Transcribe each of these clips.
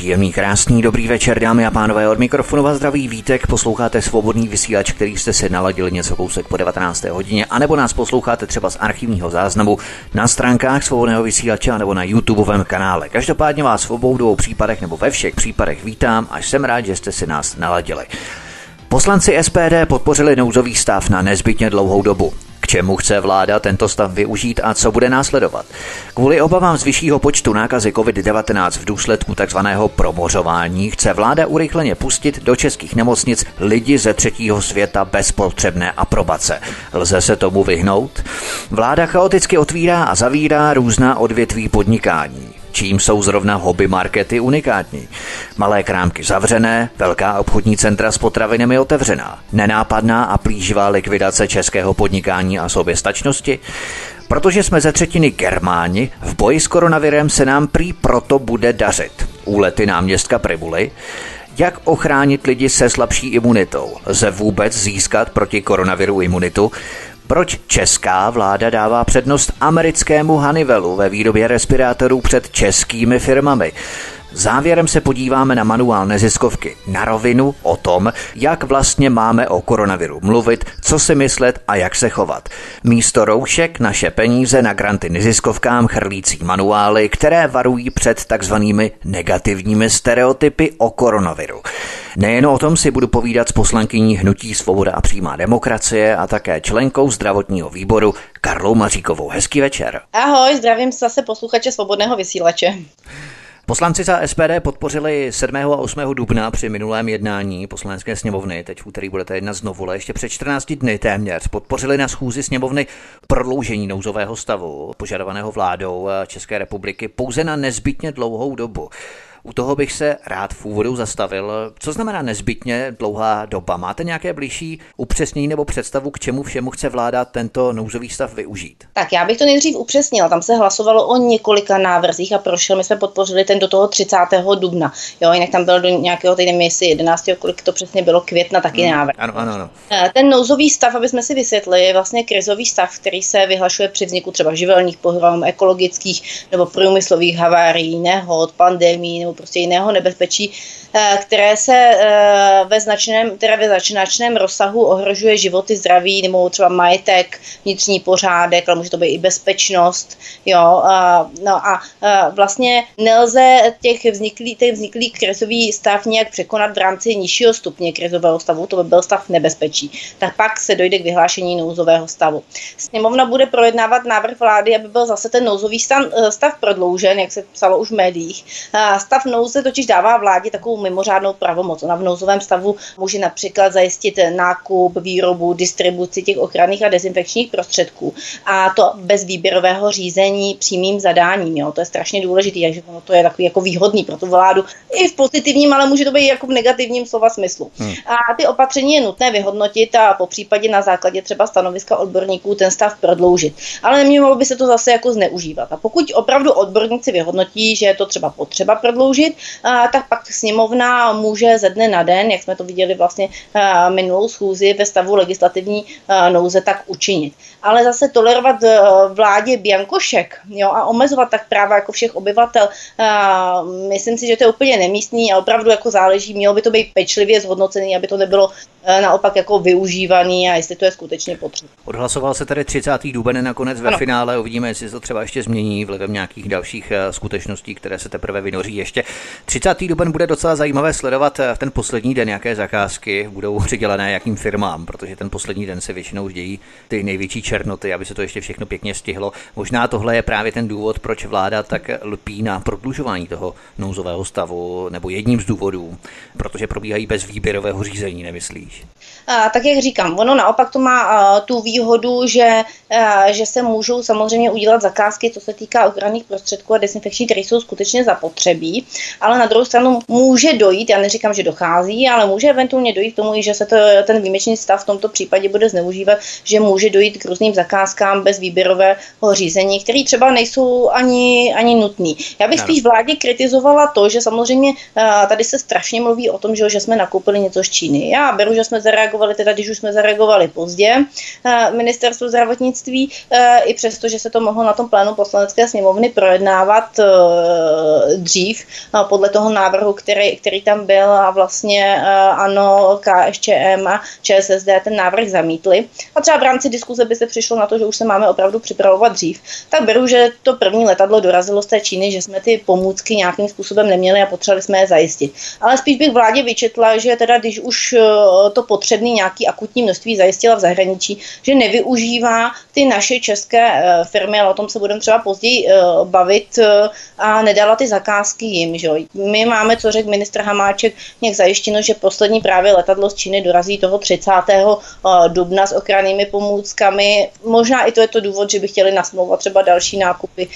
Příjemný, krásný, dobrý večer, dámy a pánové. Od mikrofonu vás zdraví Vítek, posloucháte svobodný vysílač, který jste si naladili něco kousek po 19. hodině, anebo nás posloucháte třeba z archivního záznamu na stránkách svobodného vysílače nebo na YouTubeovém kanále. Každopádně vás v obou dvou případech nebo ve všech případech vítám a jsem rád, že jste si nás naladili. Poslanci SPD podpořili nouzový stav na nezbytně dlouhou dobu čemu chce vláda tento stav využít a co bude následovat. Kvůli obavám z vyššího počtu nákazy COVID-19 v důsledku tzv. promořování chce vláda urychleně pustit do českých nemocnic lidi ze třetího světa bez potřebné aprobace. Lze se tomu vyhnout? Vláda chaoticky otvírá a zavírá různá odvětví podnikání čím jsou zrovna hobby markety unikátní. Malé krámky zavřené, velká obchodní centra s potravinami otevřená, nenápadná a plíživá likvidace českého podnikání a soběstačnosti. Protože jsme ze třetiny Germáni, v boji s koronavirem se nám prý proto bude dařit. Úlety náměstka Pribuly, jak ochránit lidi se slabší imunitou? Lze vůbec získat proti koronaviru imunitu? Proč česká vláda dává přednost americkému Honeywellu ve výrobě respirátorů před českými firmami? Závěrem se podíváme na manuál neziskovky na rovinu o tom, jak vlastně máme o koronaviru mluvit, co si myslet a jak se chovat. Místo roušek naše peníze na granty neziskovkám chrlící manuály, které varují před takzvanými negativními stereotypy o koronaviru. Nejen o tom si budu povídat s poslankyní Hnutí Svoboda a přímá demokracie a také členkou zdravotního výboru Karlou Maříkovou. Hezký večer. Ahoj, zdravím zase posluchače Svobodného vysílače. Poslanci za SPD podpořili 7. a 8. dubna při minulém jednání poslanecké sněmovny, teď v úterý budete jedna znovu, ale ještě před 14 dny téměř, podpořili na schůzi sněmovny prodloužení nouzového stavu požadovaného vládou České republiky pouze na nezbytně dlouhou dobu. U toho bych se rád v úvodu zastavil. Co znamená nezbytně dlouhá doba? Máte nějaké blížší upřesnění nebo představu, k čemu všemu chce vláda tento nouzový stav využít? Tak já bych to nejdřív upřesnil. Tam se hlasovalo o několika návrzích a prošel. My jsme podpořili ten do toho 30. dubna. Jo, jinak tam byl do nějakého týdne, jestli 11. kolik to přesně bylo, května taky hmm, návrh. Ano, ano, ano. Eh, ten nouzový stav, aby jsme si vysvětlili, je vlastně krizový stav, který se vyhlašuje při vzniku třeba živelních pohrom, ekologických nebo průmyslových havárií, nehod, pandemí nebo prostě jiného nebezpečí, eh, které se eh, ve značném, teda ve značném rozsahu ohrožuje životy, zdraví nebo třeba majetek, vnitřní pořádek, ale může to být i bezpečnost. Jo, no a vlastně nelze těch vzniklý, ten vzniklý krizový stav nějak překonat v rámci nižšího stupně krizového stavu, to by byl stav nebezpečí. Tak pak se dojde k vyhlášení nouzového stavu. Sněmovna bude projednávat návrh vlády, aby byl zase ten nouzový stav, eh, stav prodloužen, jak se psalo už v médiích. Stav Stav nouze totiž dává vládě takovou mimořádnou pravomoc. Ona v nouzovém stavu může například zajistit nákup, výrobu, distribuci těch ochranných a dezinfekčních prostředků. A to bez výběrového řízení přímým zadáním. Jo. To je strašně důležité, takže ono to je takový jako výhodný pro tu vládu. I v pozitivním, ale může to být jako v negativním slova smyslu. Hmm. A ty opatření je nutné vyhodnotit a po případě na základě třeba stanoviska odborníků ten stav prodloužit. Ale nemělo by se to zase jako zneužívat. A pokud opravdu odborníci vyhodnotí, že je to třeba potřeba prodloužit, prodloužit, tak pak sněmovna může ze dne na den, jak jsme to viděli vlastně minulou schůzi ve stavu legislativní nouze, tak učinit. Ale zase tolerovat e, vládě Biankošek jo, a omezovat tak práva jako všech obyvatel, myslím si, že to je úplně nemístný a opravdu jako záleží, mělo by to být pečlivě zhodnocený, aby to nebylo e, naopak jako využívaný a jestli to je skutečně potřeba. Odhlasoval se tady 30. duben nakonec ve ano. finále, uvidíme, jestli se to třeba ještě změní vlivem nějakých dalších e, skutečností, které se teprve vynoří ještě ještě 30. duben bude docela zajímavé sledovat eh, ten poslední den, jaké zakázky budou přidělené jakým firmám, protože ten poslední den se většinou dějí ty největší černoty, aby se to ještě všechno pěkně stihlo. Možná tohle je právě ten důvod, proč vláda tak lpí na prodlužování toho nouzového stavu, nebo jedním z důvodů, protože probíhají bez výběrového řízení, nemyslíš? A, tak jak říkám, ono naopak to má tu výhodu, že, že se můžou samozřejmě udělat zakázky, co se týká ochranných prostředků a dezinfekční, které jsou skutečně zapotřebí. Ale na druhou stranu může dojít, já neříkám, že dochází, ale může eventuálně dojít k tomu, že se to, ten výjimečný stav v tomto případě bude zneužívat, že může dojít k různým zakázkám bez výběrového řízení, které třeba nejsou ani, ani nutný. Já bych spíš vládě kritizovala to, že samozřejmě tady se strašně mluví o tom, že, že jsme nakoupili něco z Číny. Já beru, že jsme zareagovali, teda když už jsme zareagovali pozdě, ministerstvo zdravotnictví, i přesto, že se to mohlo na tom plénu poslanecké sněmovny projednávat dřív, podle toho návrhu, který, který tam byl a vlastně ano, KSČM a ČSSD ten návrh zamítli. A třeba v rámci diskuze by se přišlo na to, že už se máme opravdu připravovat dřív. Tak beru, že to první letadlo dorazilo z té Číny, že jsme ty pomůcky nějakým způsobem neměli a potřebovali jsme je zajistit. Ale spíš bych vládě vyčetla, že teda když už eh, to potřebné nějaký akutní množství zajistila v zahraničí, že nevyužívá ty naše české eh, firmy, ale o tom se budeme třeba později eh, bavit a nedala ty zakázky jim. Že? My máme, co řekl ministr Hamáček, nějak zajištěno, že poslední právě letadlo z Číny dorazí toho 30. dubna s ochrannými pomůckami. Možná i to je to důvod, že by chtěli nasmlouvat třeba další nákupy,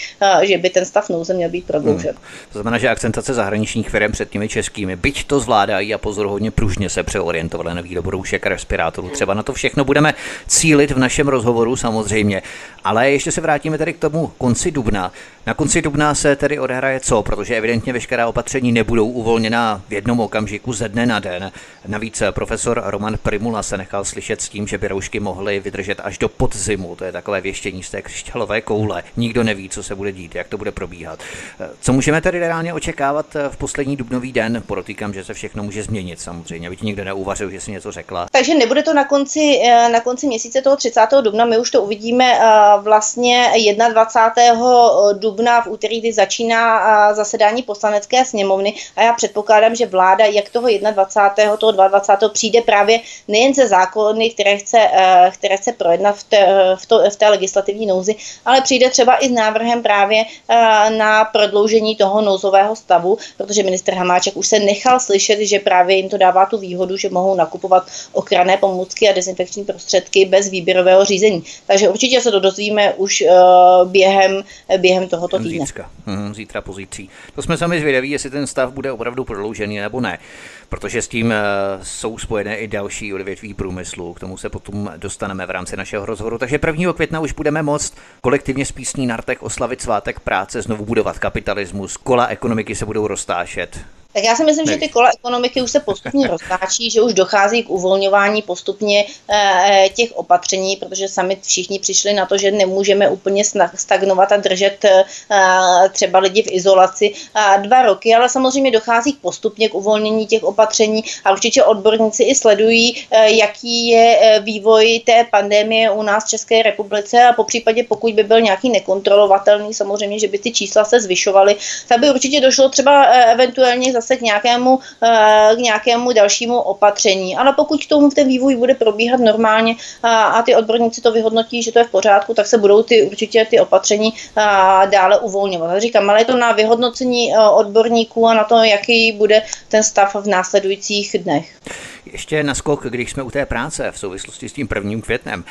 že by ten stav nouze měl být prodloužen. Hmm. To znamená, že akcentace zahraničních firm před těmi českými, byť to zvládají a hodně pružně se přeorientovali na výrobu roušek a respirátorů. Třeba na to všechno budeme cílit v našem rozhovoru samozřejmě. Ale ještě se vrátíme tedy k tomu konci dubna. Na konci dubna se tedy odehraje co? Protože evidentně veškerá opatření nebudou uvolněna v jednom okamžiku ze dne na den. Navíc profesor Roman Primula se nechal slyšet s tím, že by roušky mohly vydržet až do podzimu. To je takové věštění z té křišťálové koule. Nikdo neví, co se bude dít, jak to bude probíhat. Co můžeme tedy reálně očekávat v poslední dubnový den? Podotýkám, že se všechno může změnit samozřejmě, aby ti nikdo neuvařil, že si něco řekla. Takže nebude to na konci, eh, na konci měsíce toho 30. dubna, my už to uvidíme eh, vlastně 21. dubna v úterý, kdy začíná eh, zasedání poslanecké sněmovny a já předpokládám, že vláda jak toho 21. toho 22. přijde právě nejen ze zákony, které chce, které chce projednat v té, v, to, v té legislativní nouzi, ale přijde třeba i s návrhem právě na prodloužení toho nouzového stavu, protože minister Hamáček už se nechal slyšet, že právě jim to dává tu výhodu, že mohou nakupovat ochranné pomůcky a dezinfekční prostředky bez výběrového řízení. Takže určitě se to dozvíme už během, během tohoto týdne. Zítra, hmm, zítra pozítří. To jsme sami zvědaví, jestli ten stav bude opravdu prodloužený nebo ne, protože s tím uh, jsou spojené i další odvětví průmyslu. K tomu se potom dostaneme v rámci našeho rozhovoru. Takže 1. května už budeme moct kolektivně s písní Nartech oslavit svátek práce, znovu budovat kapitalismus, kola ekonomiky se budou roztášet. Tak já si myslím, že ty kola ekonomiky už se postupně roztáčí, že už dochází k uvolňování postupně e, těch opatření, protože sami všichni přišli na to, že nemůžeme úplně stagnovat a držet e, třeba lidi v izolaci dva roky, ale samozřejmě dochází k postupně k uvolnění těch opatření a určitě odborníci i sledují, e, jaký je vývoj té pandemie u nás v České republice a po případě, pokud by byl nějaký nekontrolovatelný, samozřejmě, že by ty čísla se zvyšovaly, tak by určitě došlo třeba eventuálně zase zase k nějakému, eh, k nějakému dalšímu opatření. Ale pokud k tomu ten vývoj bude probíhat normálně a, a ty odborníci to vyhodnotí, že to je v pořádku, tak se budou ty určitě ty opatření a, dále uvolňovat. Říkám, ale je to na vyhodnocení eh, odborníků a na to, jaký bude ten stav v následujících dnech. Ještě naskok, když jsme u té práce v souvislosti s tím prvním květnem.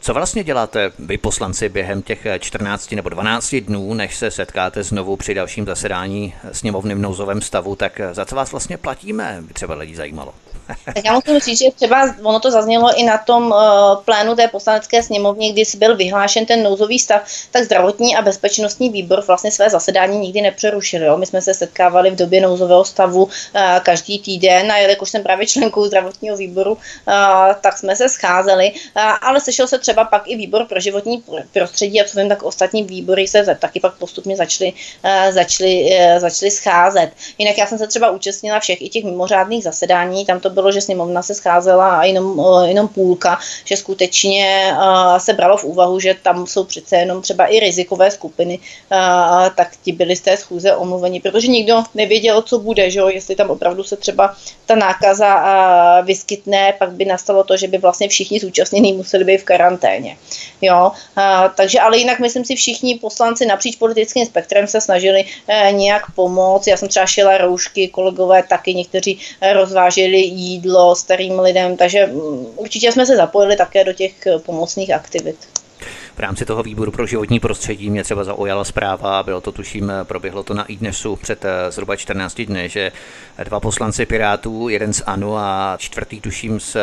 Co vlastně děláte vy poslanci během těch 14 nebo 12 dnů, než se setkáte znovu při dalším zasedání sněmovny v nouzovém stavu, tak za co vás vlastně platíme, by třeba lidi zajímalo? Tak já musím říct, že třeba ono to zaznělo i na tom uh, plénu té poslanecké sněmovny, kdy byl vyhlášen ten nouzový stav, tak zdravotní a bezpečnostní výbor vlastně své zasedání nikdy nepřerušil. Jo? My jsme se setkávali v době nouzového stavu uh, každý týden a jelikož jsem právě členkou zdravotního výboru, uh, tak jsme se scházeli, ale sešel se třeba pak i výbor pro životní prostředí a co vím, tak ostatní výbory se taky pak postupně začaly, začaly, uh, začaly scházet. Jinak já jsem se třeba účastnila všech i těch mimořádných zasedání, tam to bylo, že sněmovna se scházela a jenom, jenom půlka, že skutečně se bralo v úvahu, že tam jsou přece jenom třeba i rizikové skupiny, tak ti byli z té schůze omluveni, protože nikdo nevěděl, co bude, že jo? jestli tam opravdu se třeba ta nákaza vyskytne, pak by nastalo to, že by vlastně všichni zúčastnění museli být v karanténě. Jo? Takže ale jinak myslím si všichni poslanci napříč politickým spektrem se snažili nějak pomoct. Já jsem třeba šila roušky, kolegové taky někteří rozváželi jídlo starým lidem, takže mm, určitě jsme se zapojili také do těch eh, pomocných aktivit. V rámci toho výboru pro životní prostředí mě třeba zaujala zpráva, bylo to tuším, proběhlo to na iDnesu před eh, zhruba 14 dny, že dva poslanci Pirátů, jeden z ANO a čtvrtý tuším z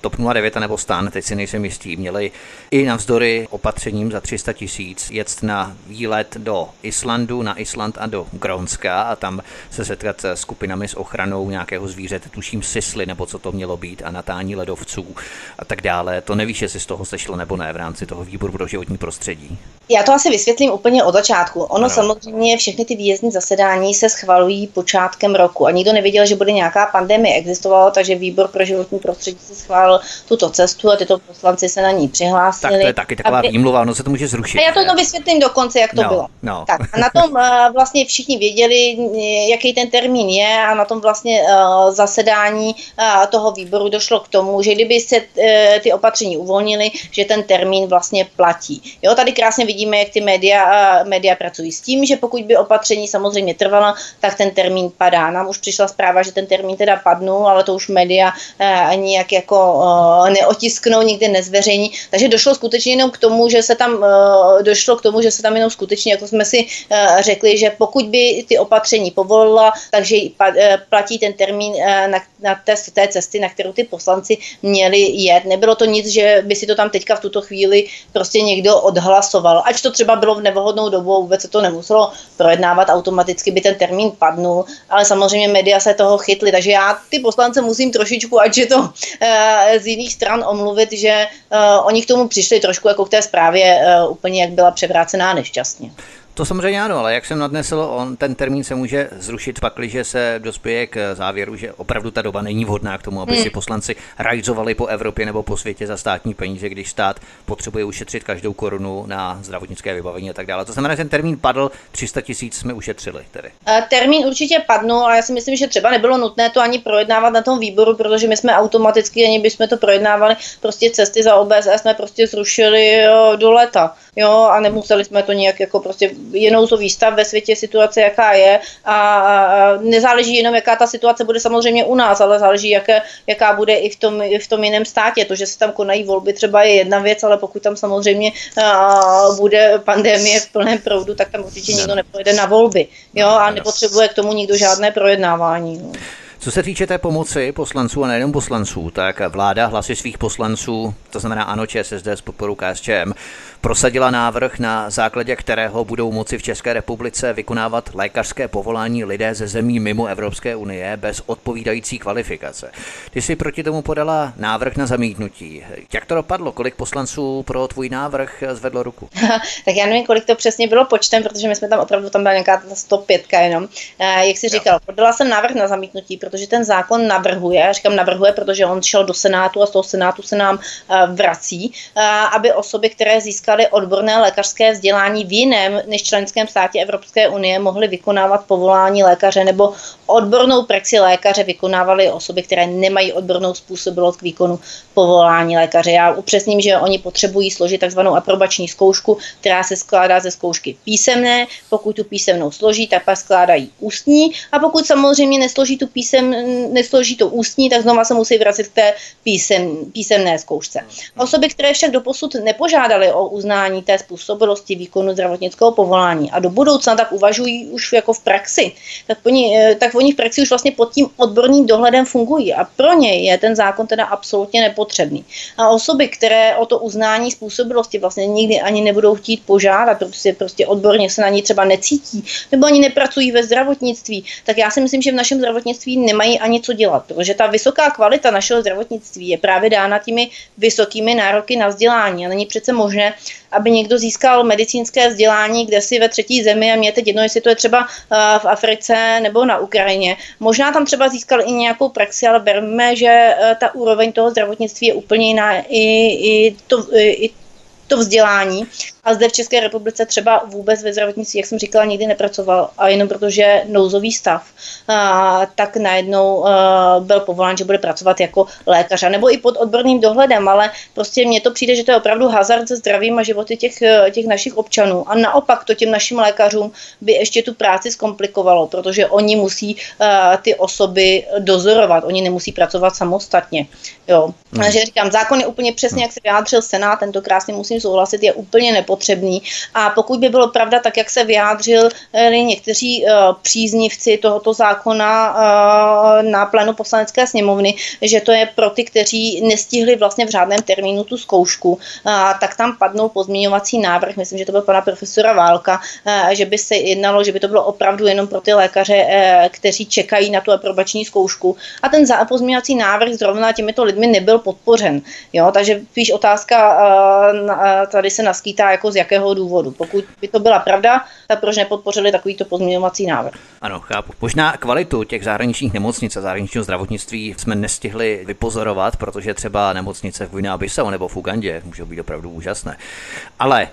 TOP 09 nebo STAN, teď si nejsem jistý, měli i navzdory opatřením za 300 tisíc jet na výlet do Islandu, na Island a do Grónska a tam se setkat s skupinami s ochranou nějakého zvířete, tuším sisly nebo co to mělo být a natání ledovců a tak dále. To nevíš, jestli z toho sešlo nebo ne v rámci toho výboru pro životní prostředí. Já to asi vysvětlím úplně od začátku. Ono ano. samozřejmě všechny ty výjezdní zasedání se schvalují počátkem roku a nikdo nevěděl, že bude nějaká pandemie existovala, takže výbor pro životní prostředí se schválil tuto cestu a tyto poslanci se na ní přihlásili. Tak to je taky taková aby... výmluva, ono se to může zrušit. A já to no, vysvětlím dokonce, jak to no, bylo. No. Tak a na tom uh, vlastně všichni věděli, jaký ten termín je a na tom vlastně uh, zasedání toho výboru došlo k tomu, že kdyby se ty opatření uvolnily, že ten termín vlastně platí. Jo, tady krásně vidíme vidíme, jak ty média, média pracují s tím, že pokud by opatření samozřejmě trvala, tak ten termín padá. Nám už přišla zpráva, že ten termín teda padnul, ale to už média ani jak jako neotisknou, nikdy nezveřejní. Takže došlo skutečně jenom k tomu, že se tam došlo k tomu, že se tam jenom skutečně, jako jsme si řekli, že pokud by ty opatření povolila, takže platí ten termín na, na té, té cesty, na kterou ty poslanci měli jet. Nebylo to nic, že by si to tam teďka v tuto chvíli prostě někdo odhlasoval ať to třeba bylo v nevhodnou dobu, vůbec se to nemuselo projednávat, automaticky by ten termín padnul, ale samozřejmě média se toho chytly, takže já ty poslance musím trošičku, ať je to z jiných stran omluvit, že uh, oni k tomu přišli trošku jako k té zprávě uh, úplně, jak byla převrácená nešťastně. To samozřejmě ano, ale jak jsem nadnesl, on, ten termín se může zrušit pakliže se dospěje k závěru, že opravdu ta doba není vhodná k tomu, aby hmm. si poslanci rajzovali po Evropě nebo po světě za státní peníze, když stát potřebuje ušetřit každou korunu na zdravotnické vybavení a tak dále. To znamená, že ten termín padl, 300 tisíc jsme ušetřili tedy. Termín určitě padnul a já si myslím, že třeba nebylo nutné to ani projednávat na tom výboru, protože my jsme automaticky, ani bychom to projednávali, prostě cesty za OBS jsme prostě zrušili do leta. Jo, a nemuseli jsme to nějak jako prostě je nouzový stav ve světě, situace jaká je a, nezáleží jenom, jaká ta situace bude samozřejmě u nás, ale záleží, jaké, jaká bude i v tom, i v tom jiném státě. To, že se tam konají volby, třeba je jedna věc, ale pokud tam samozřejmě a, bude pandemie v plném proudu, tak tam určitě nikdo nepojede na volby. Jo, a nepotřebuje k tomu nikdo žádné projednávání. No. Co se týče té pomoci poslanců a nejenom poslanců, tak vláda hlasy svých poslanců, to znamená ANO, ČSSD s podporou KSČM, prosadila návrh, na základě kterého budou moci v České republice vykonávat lékařské povolání lidé ze zemí mimo Evropské unie bez odpovídající kvalifikace. Ty si proti tomu podala návrh na zamítnutí. Jak to dopadlo? Kolik poslanců pro tvůj návrh zvedlo ruku? tak já nevím, kolik to přesně bylo počtem, protože my jsme tam opravdu tam byla nějaká 105 jenom. Eh, jak jsi říkal, podala jsem návrh na zamítnutí, protože ten zákon navrhuje, říkám navrhuje, protože on šel do Senátu a z toho Senátu se nám eh, vrací, eh, aby osoby, které získaly odborné lékařské vzdělání v jiném než členském státě Evropské unie, mohly vykonávat povolání lékaře nebo odbornou praxi lékaře vykonávaly osoby, které nemají odbornou způsobilost k výkonu povolání lékaře. Já upřesním, že oni potřebují složit takzvanou aprobační zkoušku, která se skládá ze zkoušky písemné. Pokud tu písemnou složí, tak pak skládají ústní a pokud samozřejmě nesloží tu písem, nesloží to ústní, tak znova se musí vracet k té písem, písemné zkoušce. Osoby, které však doposud nepožádaly o uznání té způsobilosti výkonu zdravotnického povolání. A do budoucna tak uvažují už jako v praxi, tak, oni, eh, tak oni v praxi už vlastně pod tím odborným dohledem fungují. A pro ně je ten zákon teda absolutně nepotřebný. A osoby, které o to uznání způsobilosti vlastně nikdy ani nebudou chtít požádat, protože prostě odborně se na ní třeba necítí, nebo ani nepracují ve zdravotnictví, tak já si myslím, že v našem zdravotnictví nemají ani co dělat, protože ta vysoká kvalita našeho zdravotnictví je právě dána těmi vysokými nároky na vzdělání. A není přece možné, aby někdo získal medicínské vzdělání kde si ve třetí zemi a mě teď jedno, jestli to je třeba eh, v Africe nebo na Ukrajině. Možná tam třeba získal i nějakou praxi, ale berme, že eh, ta úroveň toho zdravotnictví je úplně jiná i, i, to, i to vzdělání. A a zde v České republice třeba vůbec ve zdravotnictví, jak jsem říkala, nikdy nepracoval a jenom protože nouzový stav, a, tak najednou a, byl povolán, že bude pracovat jako lékař, nebo i pod odborným dohledem, ale prostě mně to přijde, že to je opravdu hazard se zdravím a životy těch, těch našich občanů. A naopak to těm našim lékařům by ještě tu práci zkomplikovalo, protože oni musí uh, ty osoby dozorovat, oni nemusí pracovat samostatně. Jo. Hmm. Takže říkám, zákon je úplně přesně, jak se vyjádřil Senát, tento krásně musím souhlasit, je úplně nepotřebný. A pokud by bylo pravda, tak jak se vyjádřil někteří uh, příznivci tohoto zákona uh, na plénu poslanecké sněmovny, že to je pro ty, kteří nestihli vlastně v řádném termínu tu zkoušku, uh, tak tam padnou pozměňovací návrh, myslím, že to byl pana profesora Válka, že by se jednalo, že by to bylo opravdu jenom pro ty lékaře, kteří čekají na tu aprobační zkoušku. A ten pozměňovací návrh zrovna těmito lidmi nebyl podpořen. Jo? Takže spíš otázka tady se naskýtá jako z jakého důvodu. Pokud by to byla pravda, tak proč nepodpořili takovýto pozměňovací návrh? Ano, chápu. Možná kvalitu těch zahraničních nemocnic a zahraničního zdravotnictví jsme nestihli vypozorovat, protože třeba nemocnice v Guinea Bissau nebo v Ugandě můžou být opravdu úžasné. Ale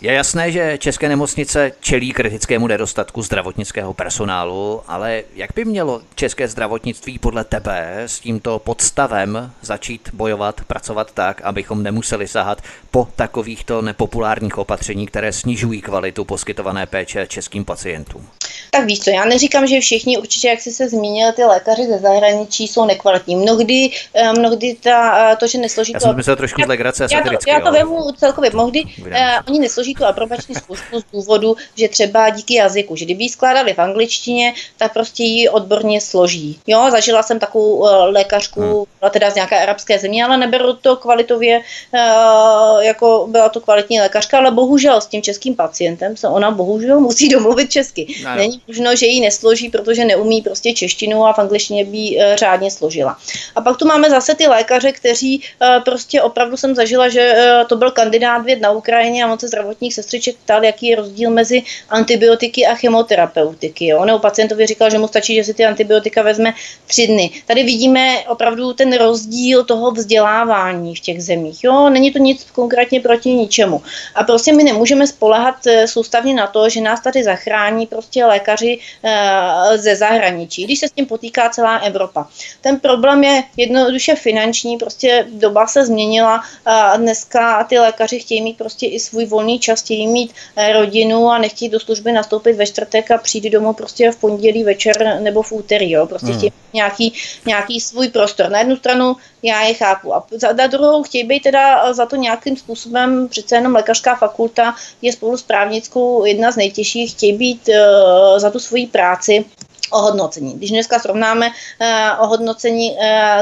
je jasné, že české nemocnice čelí kritickému nedostatku zdravotnického personálu, ale jak by mělo české zdravotnictví podle tebe s tímto podstavem začít bojovat, pracovat tak, abychom nemuseli sahat po takovýchto nepopulárních opatření, které snižují kvalitu poskytované péče českým pacientům? Tak víš co, já neříkám, že všichni určitě, jak jsi se zmínil, ty lékaři ze zahraničí jsou nekvalitní. Mnohdy, eh, mnohdy ta, eh, to, že nesloží... Já jsem myslel trošku z legrace já, to, já to vemu celkově. Mnohdy uh, oni nesloží tu aprobační zkoušku z důvodu, že třeba díky jazyku, že kdyby ji skládali v angličtině, tak prostě ji odborně složí. Jo, zažila jsem takovou uh, lékařku, hmm. byla teda z nějaké arabské země, ale neberu to kvalitově, uh, jako byla to kvalitní lékařka, ale bohužel s tím českým pacientem se ona bohužel musí domluvit česky. No. Není možno, že ji nesloží, protože neumí prostě češtinu a v angličtině by uh, řádně složila. A pak tu máme zase ty lékaře, kteří prostě opravdu jsem zažila, že to byl kandidát věd na Ukrajině a moc zdravotních sestřiček ptal, jaký je rozdíl mezi antibiotiky a chemoterapeutiky. Jo? Nebo pacientovi říkal, že mu stačí, že si ty antibiotika vezme tři dny. Tady vidíme opravdu ten rozdíl toho vzdělávání v těch zemích. Jo? Není to nic konkrétně proti ničemu. A prostě my nemůžeme spolehat eh, soustavně na to, že nás tady zachrání prostě lékaři e, ze zahraničí, když se s tím potýká celá Evropa. Ten problém je jednoduše finanční, prostě doba se změnila a dneska ty lékaři chtějí mít prostě i svůj volný čas, chtějí mít eh, rodinu a nechtějí do služby nastoupit ve čtvrtek a přijít domů prostě v pondělí večer nebo v úterý. Jo. Prostě hmm. chtějí nějaký, nějaký svůj prostor. Na jednu stranu já je chápu. A za, na druhou chtějí být teda za to nějakým způsobem, přece jenom lékařská fakulta je spolu s právnickou jedna z nejtěžších, chtějí být uh, za tu svoji práci ohodnocení. Když dneska srovnáme uh, ohodnocení uh,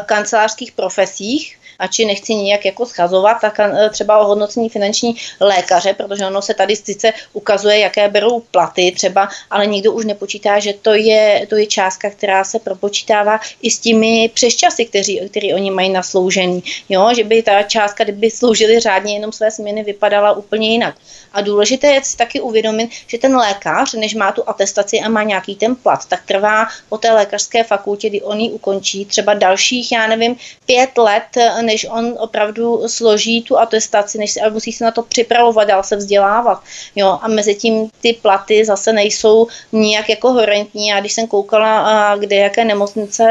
kancelářských profesích, či nechci nijak jako schazovat, tak eh, třeba o hodnocení finanční lékaře, protože ono se tady sice ukazuje, jaké berou platy třeba, ale nikdo už nepočítá, že to je, to je částka, která se propočítává i s těmi přesčasy, kteří, který oni mají nasloužený. Jo, že by ta částka, kdyby sloužili řádně jenom své směny, vypadala úplně jinak. A důležité je si taky uvědomit, že ten lékař, než má tu atestaci a má nějaký ten plat, tak trvá po té lékařské fakultě, kdy on ji ukončí, třeba dalších, já nevím, pět let, než on opravdu složí tu atestaci, než si, ale musí se na to připravovat, dál se vzdělávat. Jo, a mezi tím ty platy zase nejsou nijak jako horentní. A když jsem koukala, kde jaké nemocnice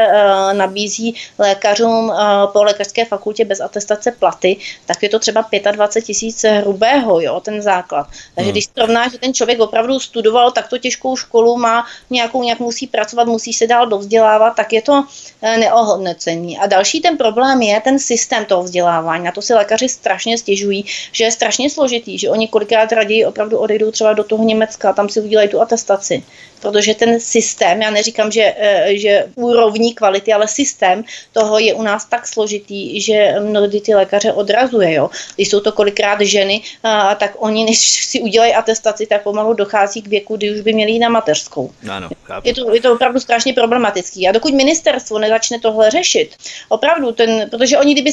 nabízí lékařům po lékařské fakultě bez atestace platy, tak je to třeba 25 tisíc hrubého, jo, ten základ. Takže hmm. když srovná, že ten člověk opravdu studoval takto těžkou školu, má nějakou, nějak musí pracovat, musí se dál dovzdělávat, tak je to e, neohodnocení. A další ten problém je ten systém toho vzdělávání. Na to si lékaři strašně stěžují, že je strašně složitý, že oni kolikrát raději opravdu odejdou třeba do toho Německa, tam si udělají tu atestaci protože ten systém, já neříkám, že, eh, že úrovní kvality, ale systém toho je u nás tak složitý, že mnohdy ty lékaře odrazuje. Jo. Když jsou to kolikrát ženy, a, tak oni, než si udělají atestaci, tak pomalu dochází k věku, kdy už by měli jít na mateřskou. Ano, je, to, je to opravdu strašně problematický. A dokud ministerstvo nezačne tohle řešit, opravdu, ten, protože oni kdyby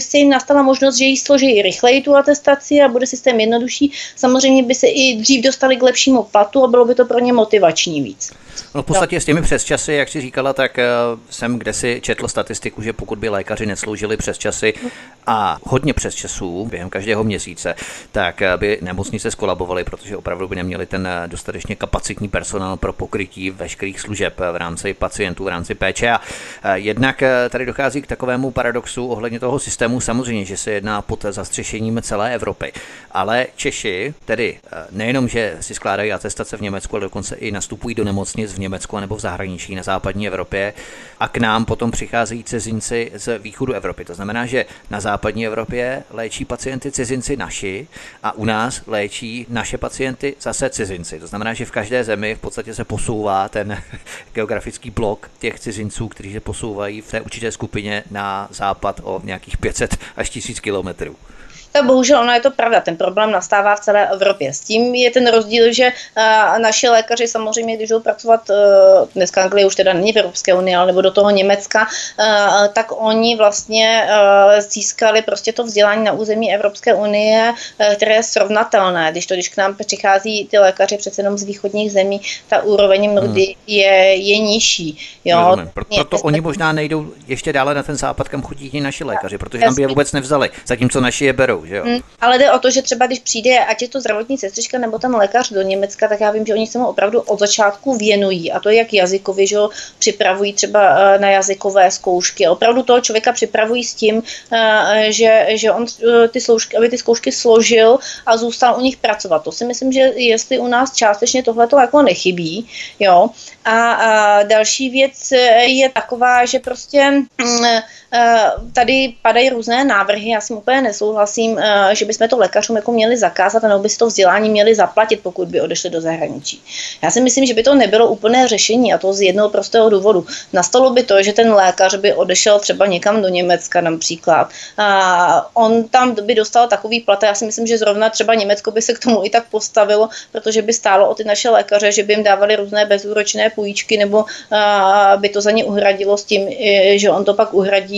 se jim nastala možnost, že ji složí rychleji tu atestaci a bude systém jednodušší, samozřejmě by se i dřív dostali k lepšímu platu a bylo by to pro ně motivační víc. No v podstatě s těmi přesčasy, jak si říkala, tak uh, jsem kde si četl statistiku, že pokud by lékaři nesloužili přesčasy a hodně přesčasů během každého měsíce, tak uh, by nemocnice skolabovaly, protože opravdu by neměli ten dostatečně kapacitní personál pro pokrytí veškerých služeb v rámci pacientů, v rámci péče. A jednak tady dochází k takovému paradoxu ohledně toho systému. Samozřejmě, že se jedná pod zastřešením celé Evropy, ale Češi, tedy nejenom, že si skládají atestace v Německu, ale dokonce i nastupují do nemocnic v Německu nebo v zahraničí na západní Evropě a k nám potom přicházejí cizinci z východu Evropy. To znamená, že na západní Evropě léčí pacienty cizinci naši a u nás léčí naše pacienty zase cizinci. To znamená, že v každé zemi v podstatě se posouvá ten geografický blok těch cizinců, kteří se posouvají v té určité skupině na západ o nějakých 500 až 1000 kilometrů tak bohužel ono je to pravda, ten problém nastává v celé Evropě. S tím je ten rozdíl, že naši lékaři samozřejmě, když jdou pracovat, e, dneska Anglie už teda není v Evropské unii, ale nebo do toho Německa, tak oni vlastně získali prostě to vzdělání na území Evropské unie, které je srovnatelné. Když to, když k nám přichází ty lékaři přece jenom z východních zemí, ta úroveň mnohdy hmm. je, je nižší. Jo? Proto, proto oni možná nejdou ještě dále na ten západ, kam chodí ti naši lékaři, protože tam by je vůbec nevzali, zatímco naši je berou že jo? Mm, ale jde o to, že třeba když přijde, ať je to zdravotní sestřička nebo ten lékař do Německa, tak já vím, že oni se mu opravdu od začátku věnují. A to jak jazykově, že ho připravují třeba eh, na jazykové zkoušky. Opravdu toho člověka připravují s tím, eh, že, že on eh, ty zkoušky, aby ty zkoušky složil a zůstal u nich pracovat. To si myslím, že jestli u nás částečně tohle to jako nechybí, jo. A, a další věc je taková, že prostě mm, tady padají různé návrhy, já s tím úplně nesouhlasím, Eh, že bychom to lékařům jako měli zakázat, nebo by si to vzdělání měli zaplatit, pokud by odešli do zahraničí. Já si myslím, že by to nebylo úplné řešení a to z jednoho prostého důvodu. Nastalo by to, že ten lékař by odešel třeba někam do Německa například. A on tam by dostal takový plat. Já si myslím, že zrovna třeba Německo by se k tomu i tak postavilo, protože by stálo o ty naše lékaře, že by jim dávali různé bezúročné půjčky nebo by to za ně uhradilo s tím, že on to pak uhradí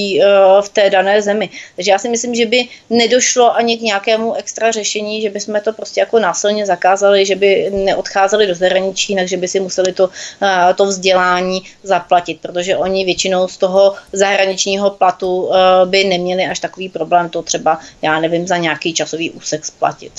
v té dané zemi. Takže já si myslím, že by nedošlo ani k nějakému extra řešení, že bychom to prostě jako násilně zakázali, že by neodcházeli do zahraničí, takže by si museli to, eh, to vzdělání zaplatit, protože oni většinou z toho zahraničního platu eh, by neměli až takový problém to třeba, já nevím, za nějaký časový úsek splatit.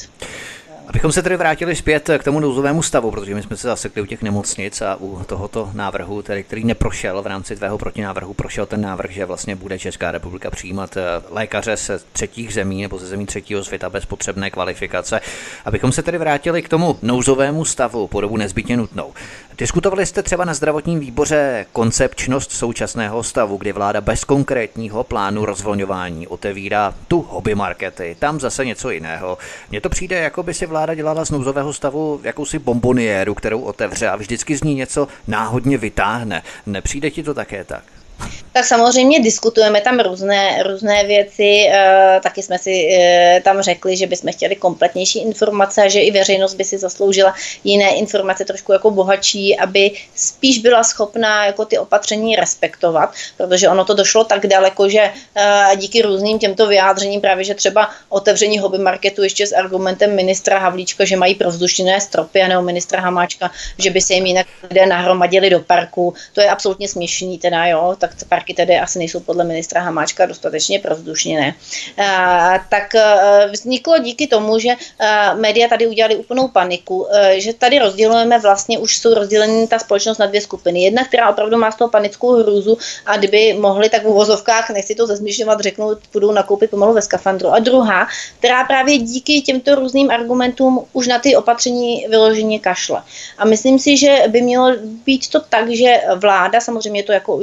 Abychom se tedy vrátili zpět k tomu nouzovému stavu, protože my jsme se zasekli u těch nemocnic a u tohoto návrhu, tedy, který neprošel v rámci tvého protinávrhu, prošel ten návrh, že vlastně bude Česká republika přijímat eh, lékaře ze třetích zemí nebo ze zemí třetího světa bez potřebné kvalifikace. Abychom se tedy vrátili k tomu nouzovému stavu po dobu nezbytně nutnou. Diskutovali jste třeba na zdravotním výboře koncepčnost současného stavu, kdy vláda bez konkrétního plánu rozvolňování otevírá tu hobby markety, tam zase něco jiného. Mně to přijde, jako by si vláda dělala z nouzového stavu jakousi bomboniéru, kterou otevře a vždycky z ní něco náhodně vytáhne. Nepřijde ti to také tak? Tak samozřejmě diskutujeme tam různé, různé věci, e, taky jsme si e, tam řekli, že bychom chtěli kompletnější informace a že i veřejnost by si zasloužila jiné informace trošku jako bohatší, aby spíš byla schopná jako ty opatření respektovat, protože ono to došlo tak daleko, že e, díky různým těmto vyjádřením právě, že třeba otevření hobby marketu ještě s argumentem ministra Havlíčka, že mají provzdušněné stropy a nebo ministra Hamáčka, že by se jim jinak lidé nahromadili do parku, to je absolutně směšný teda, jo, tak parky tedy asi nejsou podle ministra Hamáčka dostatečně provzdušněné. Tak e, vzniklo díky tomu, že e, média tady udělali úplnou paniku, e, že tady rozdělujeme vlastně, už jsou rozděleny ta společnost na dvě skupiny. Jedna, která opravdu má z toho panickou hrůzu a kdyby mohli, tak v uvozovkách, nechci to zezmišňovat, řeknou, budou nakoupit pomalu ve skafandru. A druhá, která právě díky těmto různým argumentům už na ty opatření vyloženě kašle. A myslím si, že by mělo být to tak, že vláda, samozřejmě je to jako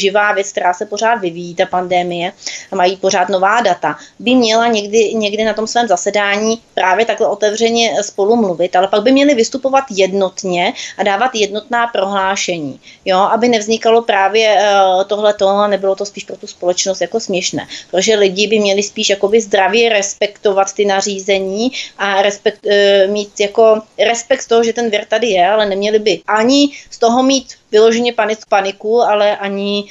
živá věc, která se pořád vyvíjí, ta pandémie, a mají pořád nová data, by měla někdy, někdy na tom svém zasedání právě takhle otevřeně spolu mluvit, ale pak by měli vystupovat jednotně a dávat jednotná prohlášení, jo, aby nevznikalo právě uh, tohle a nebylo to spíš pro tu společnost jako směšné, protože lidi by měli spíš jakoby zdravě respektovat ty nařízení a respekt, uh, mít jako respekt z toho, že ten věr tady je, ale neměli by ani z toho mít vyloženě paniku, paniku ale ani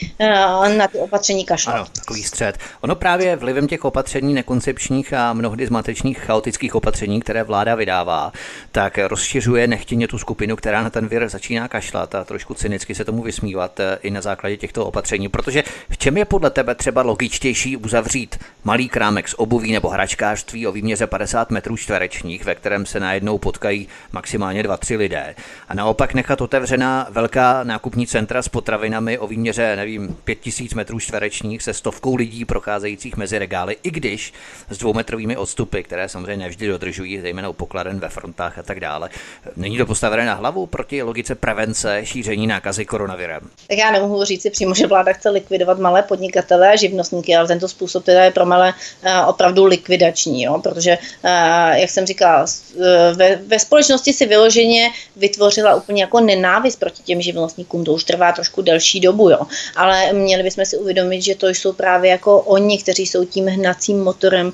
na ty opatření kašlat. Ano, takový střed. Ono právě vlivem těch opatření nekoncepčních a mnohdy zmatečných chaotických opatření, které vláda vydává, tak rozšiřuje nechtěně tu skupinu, která na ten vir začíná kašlat a trošku cynicky se tomu vysmívat eh, i na základě těchto opatření. Protože v čem je podle tebe třeba logičtější uzavřít malý krámek s obuví nebo hračkářství o výměře 50 metrů čtverečních, ve kterém se najednou potkají maximálně dva, tři lidé. A naopak nechat otevřená velká nákupní centra s potravinami o výměře, nevím, 5000 metrů čtverečních se stovkou lidí procházejících mezi regály, i když s dvoumetrovými odstupy, které samozřejmě nevždy dodržují, zejména u pokladen ve frontách a tak dále. Není to postavené na hlavu proti logice prevence šíření nákazy koronavirem? Tak já nemohu říct si přímo, že vláda chce likvidovat malé podnikatele a živnostníky, ale tento způsob teda je pro malé uh, opravdu likvidační, jo? protože, uh, jak jsem říkala, uh, ve, ve společnosti si vyloženě vytvořila úplně jako nenávist proti těm živnostníkům, to už trvá trošku delší dobu, jo? ale měli bychom si uvědomit, že to jsou právě jako oni, kteří jsou tím hnacím motorem uh,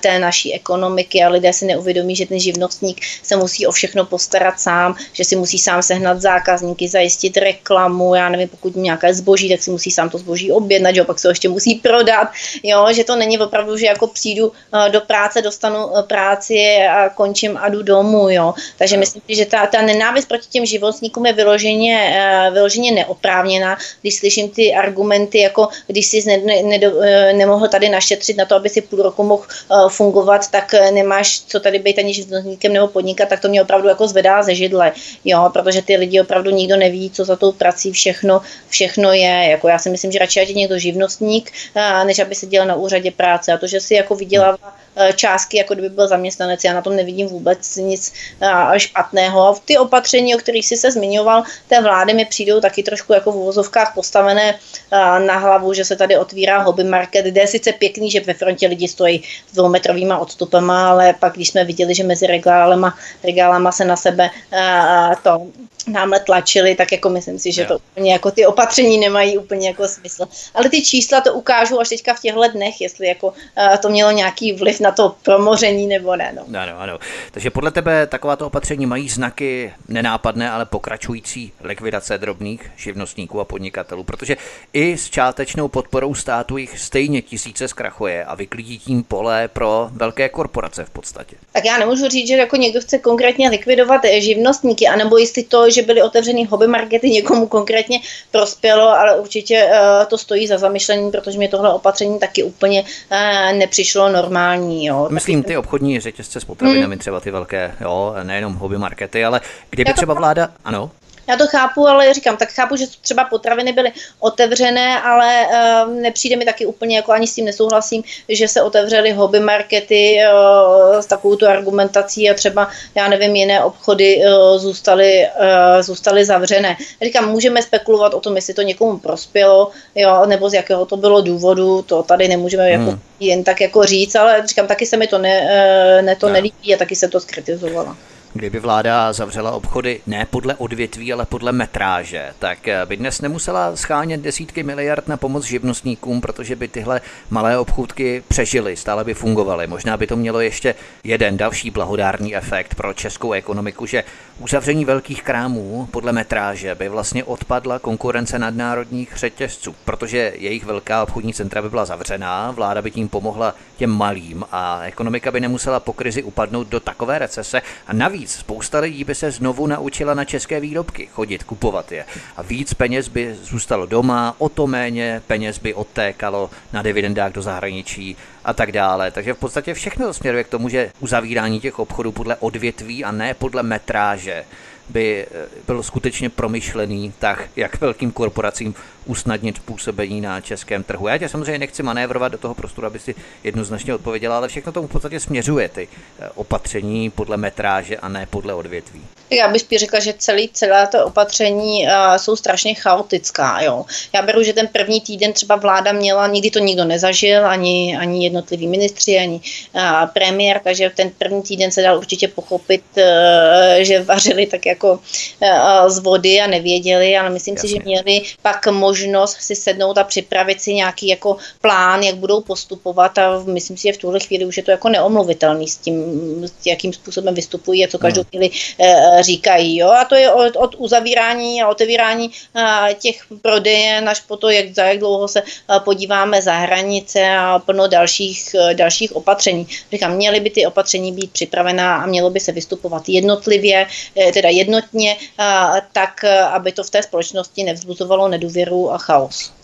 té naší ekonomiky a lidé si neuvědomí, že ten živnostník se musí o všechno postarat sám, že si musí sám sehnat zákazníky, zajistit reklamu, já nevím, pokud nějaké zboží, tak si musí sám to zboží objednat, že pak se ho ještě musí prodat, jo, že to není opravdu, že jako přijdu eh, do práce, dostanu eh, práci a končím a jdu domů, jo. Takže myslím si, že ta, ta nenávist proti těm životníkům je vyloženě, eh, vyloženě neoprávněná, když slyším ty argumenty, jako když jsi ne, ne, ne, nemohl tady našetřit na to, aby si půl roku mohl fungovat, tak nemáš co tady být ani živnostníkem nebo podnikat, tak to mě opravdu jako zvedá ze židle, jo, protože ty lidi opravdu nikdo neví, co za tou prací všechno, všechno je. Jako já si myslím, že radši ať je někdo živnostník, než aby se dělal na úřadě práce. A to, že si jako vydělává Eh, částky, jako kdyby byl zaměstnanec. Já na tom nevidím vůbec nic eh, špatného. A ty opatření, o kterých jsi se zmiňoval, té vlády mi přijdou taky trošku jako v uvozovkách postavené na hlavu, že se tady otvírá hobby market, kde je sice pěkný, že ve frontě lidi stojí s dvoumetrovýma odstupama, ale pak když jsme viděli, že mezi regálama, regálama se na sebe to námhle tlačili, tak jako myslím si, že to úplně jako ty opatření nemají úplně jako smysl. Ale ty čísla to ukážou až teďka v těchto dnech, jestli jako uh, to mělo nějaký vliv na to promoření nebo ne. No. Ano, ano. Takže podle tebe takováto opatření mají znaky nenápadné, ale pokračující likvidace drobných živnostníků a podnikatelů, protože i s čátečnou podporou státu jich stejně tisíce zkrachuje a vyklidí tím pole pro velké korporace v podstatě. Tak já nemůžu říct, že jako někdo chce konkrétně likvidovat živnostníky, anebo jestli to, že byly otevřený hobby markety, někomu konkrétně prospělo, ale určitě uh, to stojí za zamyšlení, protože mě tohle opatření taky úplně uh, nepřišlo normální. Jo. Myslím ty obchodní řetězce s potravinami, hmm. třeba ty velké, jo, nejenom hobby markety, ale kdyby třeba vláda, ano. Já to chápu, ale říkám, tak chápu, že třeba potraviny byly otevřené, ale uh, nepřijde mi taky úplně, jako ani s tím nesouhlasím, že se otevřely hobby markety uh, s takovou tu argumentací a třeba, já nevím, jiné obchody uh, zůstaly, uh, zůstaly zavřené. Říkám, můžeme spekulovat o tom, jestli to někomu prospělo, jo, nebo z jakého to bylo důvodu, to tady nemůžeme hmm. jako jen tak jako říct, ale říkám, taky se mi to ne, ne to no. nelíbí a taky se to skritizovala. Kdyby vláda zavřela obchody ne podle odvětví, ale podle metráže, tak by dnes nemusela schánět desítky miliard na pomoc živnostníkům, protože by tyhle malé obchůdky přežily, stále by fungovaly. Možná by to mělo ještě jeden další blahodárný efekt pro českou ekonomiku, že uzavření velkých krámů podle metráže by vlastně odpadla konkurence nadnárodních řetězců, protože jejich velká obchodní centra by byla zavřená, vláda by tím pomohla těm malým a ekonomika by nemusela po krizi upadnout do takové recese a navíc Navíc spousta lidí by se znovu naučila na české výrobky, chodit, kupovat je. A víc peněz by zůstalo doma, o to méně peněz by odtékalo na dividendách do zahraničí a tak dále. Takže v podstatě všechno směruje k tomu, že uzavírání těch obchodů podle odvětví a ne podle metráže by eh, byl skutečně promyšlený tak, jak velkým korporacím usnadnit působení na českém trhu. Já tě samozřejmě nechci manévrovat do toho prostoru, aby si jednoznačně odpověděla, ale všechno tomu v podstatě směřuje ty eh, opatření podle metráže a ne podle odvětví. Já bych spíš řekla, že celý, celé to opatření uh, jsou strašně chaotická. Jo. Já beru, že ten první týden třeba vláda měla, nikdy to nikdo nezažil, ani, ani jednotliví ministři, ani uh, premiér, takže ten první týden se dal určitě pochopit, uh, že vařili tak jako uh, z vody a nevěděli, ale myslím Jasně. si, že měli pak možnost si sednout a připravit si nějaký jako plán, jak budou postupovat a myslím si, že v tuhle chvíli už je to jako neomluvitelný s tím, s jakým způsobem vystupují a co každou hmm. chvíli e, říkají. Jo? A to je od, od uzavírání a otevírání těch prodejen až po to, jak, za jak dlouho se podíváme za hranice a plno dalších, dalších opatření. Říkám, měly by ty opatření být připravená a mělo by se vystupovat jednotlivě, e, teda jednotně, tak, aby to v té společnosti nevzbuzovalo nedůvěru a chaos.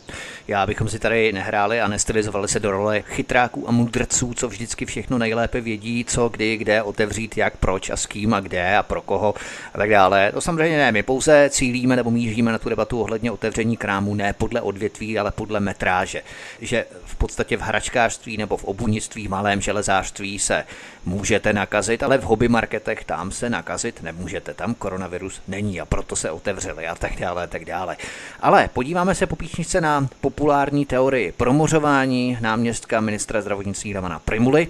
Já bychom si tady nehráli a nestylizovali se do role chytráků a mudrců, co vždycky všechno nejlépe vědí, co kdy, kde otevřít, jak, proč a s kým a kde a pro koho a tak dále. To samozřejmě ne, my pouze cílíme nebo míříme na tu debatu ohledně otevření krámu ne podle odvětví, ale podle metráže. Že v podstatě v hračkářství nebo v obunictví, v malém železářství se můžete nakazit, ale v hobby marketech tam se nakazit nemůžete. Tam koronavirus není a proto se otevřeli a tak dále, a tak dále. Ale podíváme se po na populární teorii promořování náměstka ministra zdravotnictví Ravana Primuly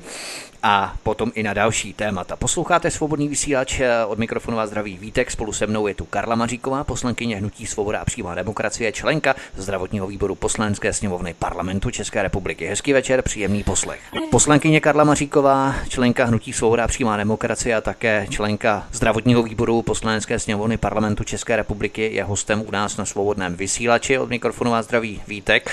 a potom i na další témata. Posloucháte svobodný vysílač eh, od mikrofonu a zdraví Vítek. Spolu se mnou je tu Karla Maříková, poslankyně Hnutí Svoboda a přímá demokracie, členka zdravotního výboru poslanecké sněmovny parlamentu České republiky. Hezký večer, příjemný poslech. Poslankyně Karla Maříková, členka Hnutí Svoboda a přímá demokracie a také členka zdravotního výboru poslanecké sněmovny parlamentu České republiky je hostem u nás na svobodném vysílači od mikrofonu a zdraví Vítek.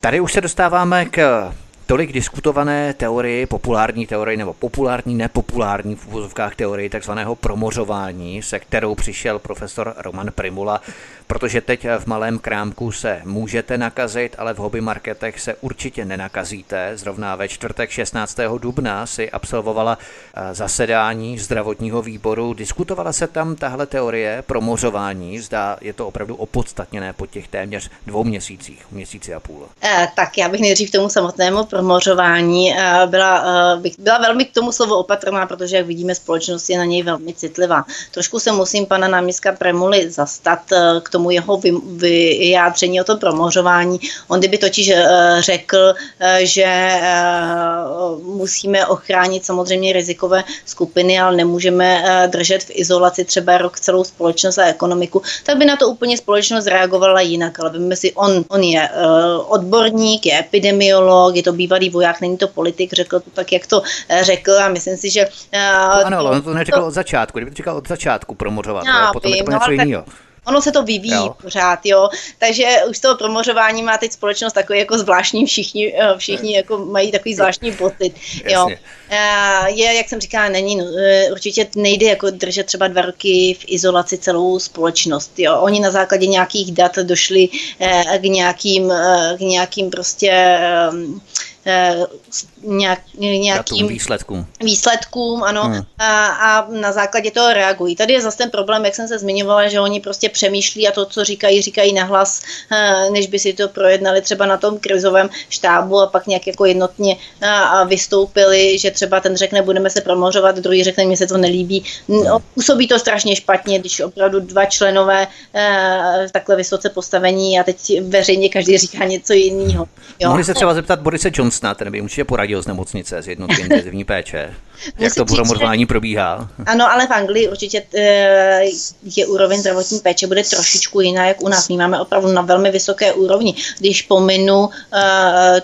Tady už se dostáváme k tolik diskutované teorii, populární teorii nebo populární, nepopulární v úvozovkách teorii takzvaného promořování, se kterou přišel profesor Roman Primula protože teď v malém krámku se můžete nakazit, ale v hobby marketech se určitě nenakazíte. Zrovna ve čtvrtek 16. dubna si absolvovala eh, zasedání zdravotního výboru. Diskutovala se tam tahle teorie promořování. Zdá, je to opravdu opodstatněné po těch téměř dvou měsících, měsíci a půl. Eh, tak já bych nejdřív tomu samotnému promořování eh, byla, bych byla velmi k tomu slovo opatrná, protože jak vidíme, společnost je na něj velmi citlivá. Trošku se musím pana náměstka Premuly zastat k tomu tomu jeho vyjádření o tom promořování. On kdyby totiž eh, řekl, eh, že eh, musíme ochránit samozřejmě rizikové skupiny, ale nemůžeme držet v izolaci třeba rok celou společnost a ekonomiku, tak by na to úplně společnost reagovala jinak. Ale víme si, on, on je odborník, je epidemiolog, je to bývalý voják, není to politik, řekl to tak, jak to řekl a myslím si, že... To ano, ale on to neřekl to, od začátku, kdyby to říkal od začátku promořovat, já, potom vím, je to něco no, jiného. Ono se to vyvíjí jo. pořád, jo. Takže už z toho promořování má teď společnost takový jako zvláštní, všichni, eh, všichni jako mají takový zvláštní pocit, jo. Eh, je, jak jsem říkala, není, eh, určitě nejde jako držet třeba dva roky v izolaci celou společnost, jo. Oni na základě nějakých dat došli k nějakým, k nějakým prostě nějak, nějakým výsledkům. výsledkům ano, hmm. a, a na základě toho reagují. Tady je zase ten problém, jak jsem se zmiňovala, že oni prostě přemýšlí a to, co říkají, říkají nahlas, eh, než by si to projednali třeba na tom krizovém štábu a pak nějak jako jednotně a vystoupili, že třeba ten řekne, budeme se promořovat, druhý řekne, mně se to nelíbí. No, působí to strašně špatně, když opravdu dva členové eh, takhle vysoce postavení a teď veřejně každý říká něco jiného. Mohli se třeba zeptat Borise Johnsona, ten by určitě poradil z nemocnice, z jednotky intenzivní péče. Jak to promořování probíhá? Ano, ale v Anglii určitě eh, je úroveň zdravotní péče bude trošičku jiná, jak u nás. My máme opravdu na velmi vysoké úrovni. Když pominu uh,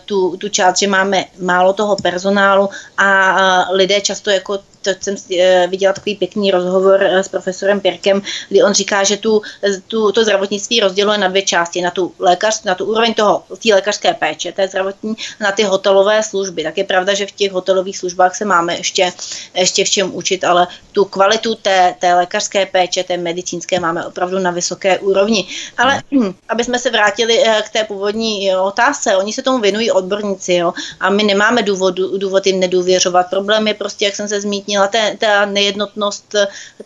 tu, tu část, že máme málo toho personálu a uh, lidé často jako to jsem eh, viděla takový pěkný rozhovor eh, s profesorem Pirkem, kdy on říká, že tu, tu, to zdravotnictví rozděluje na dvě části, na tu, lékař, na tu úroveň toho, té lékařské péče, té zdravotní, na ty hotelové služby. Tak je pravda, že v těch hotelových službách se máme ještě, ještě v čem učit, ale tu kvalitu té, té lékařské péče, té medicínské máme opravdu na vysoké úrovni. Ale hm, aby jsme se vrátili eh, k té původní otázce, oni se tomu věnují odborníci jo, a my nemáme důvod, důvod jim nedůvěřovat. Problém je prostě, jak jsem se zmínil, zmínila, té, ta nejednotnost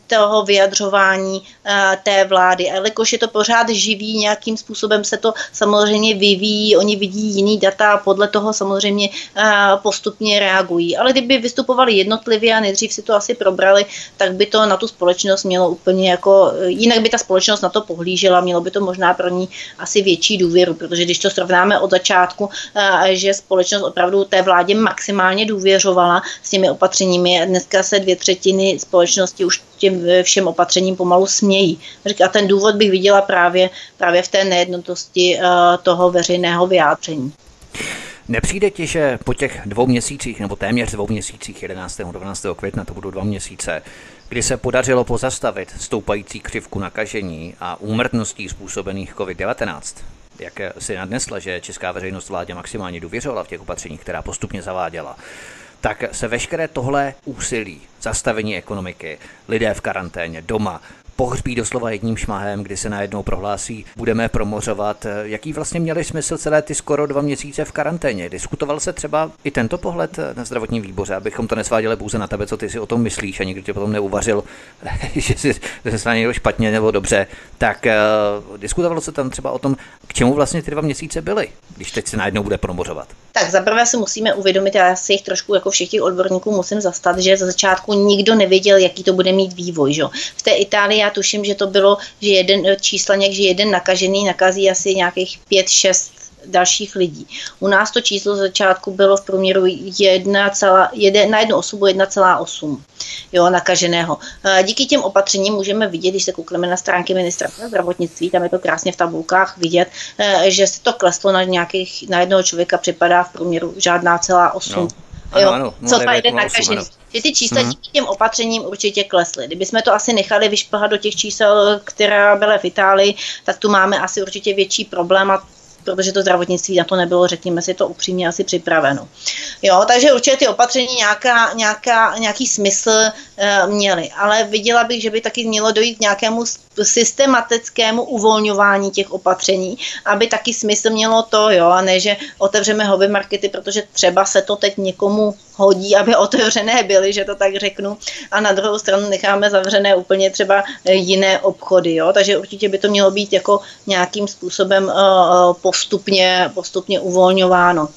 toho vyjadřování eh, té vlády. A jelikož je to pořád živý, nějakým způsobem se to samozřejmě vyvíjí, oni vidí jiný data a podle toho samozřejmě eh, postupně reagují. Ale kdyby vystupovali jednotlivě a nejdřív si to asi probrali, tak by to na tu společnost mělo úplně jako, jinak by ta společnost na to pohlížela, mělo by to možná pro ní asi větší důvěru, protože když to srovnáme od začátku, eh, že společnost opravdu té vládě maximálně důvěřovala s těmi opatřeními, dneska dneska se dvě třetiny společnosti už těm všem opatřením pomalu smějí. A ten důvod bych viděla právě, právě v té nejednotosti uh, toho veřejného vyjádření. Nepřijde ti, že po těch dvou měsících, nebo téměř dvou měsících, 11. 12. května, to budou dva měsíce, kdy se podařilo pozastavit stoupající křivku nakažení a úmrtností způsobených COVID-19, jak si nadnesla, že česká veřejnost vládě maximálně důvěřovala v těch opatřeních, která postupně zaváděla, tak se veškeré tohle úsilí, zastavení ekonomiky, lidé v karanténě, doma, pohřbí doslova jedním šmahem, kdy se najednou prohlásí, budeme promořovat. Jaký vlastně měli smysl celé ty skoro dva měsíce v karanténě? Diskutoval se třeba i tento pohled na zdravotním výboře, abychom to nesváděli pouze na tebe, co ty si o tom myslíš a nikdo tě potom neuvařil, že si se někdo špatně nebo dobře. Tak uh, diskutovalo se tam třeba o tom, k čemu vlastně ty dva měsíce byly, když teď se najednou bude promořovat. Tak zaprvé si musíme uvědomit, já si jich trošku jako všech těch odborníků musím zastat, že za začátku nikdo nevěděl, jaký to bude mít vývoj. Že? V té Itálii já tuším, že to bylo, že jeden čísleněk, že jeden nakažený nakazí asi nějakých 5-6 dalších lidí. U nás to číslo z začátku bylo v průměru 1, na jednu osobu 1,8 jo, nakaženého. Díky těm opatřením můžeme vidět, když se koukneme na stránky ministra zdravotnictví, tam je to krásně v tabulkách vidět, eh, že se to kleslo na nějakých, na jednoho člověka připadá v průměru žádná celá 8. No. Ano, jo, ano, co tady jde nakažený. Že ty čísla mm-hmm. díky těm opatřením určitě klesly. Kdybychom to asi nechali vyšplhat do těch čísel, která byla v Itálii, tak tu máme asi určitě větší problém a protože to zdravotnictví na to nebylo, řekněme si to upřímně, asi připraveno. Jo, takže určitě ty opatření nějaká, nějaká, nějaký smysl e, měly, ale viděla bych, že by taky mělo dojít k nějakému systematickému uvolňování těch opatření, aby taky smysl mělo to, jo, a ne, že otevřeme hobby markety, protože třeba se to teď někomu hodí, aby otevřené byly, že to tak řeknu, a na druhou stranu necháme zavřené úplně třeba jiné obchody, jo, takže určitě by to mělo být jako nějakým způsobem uh, postupně, postupně uvolňováno.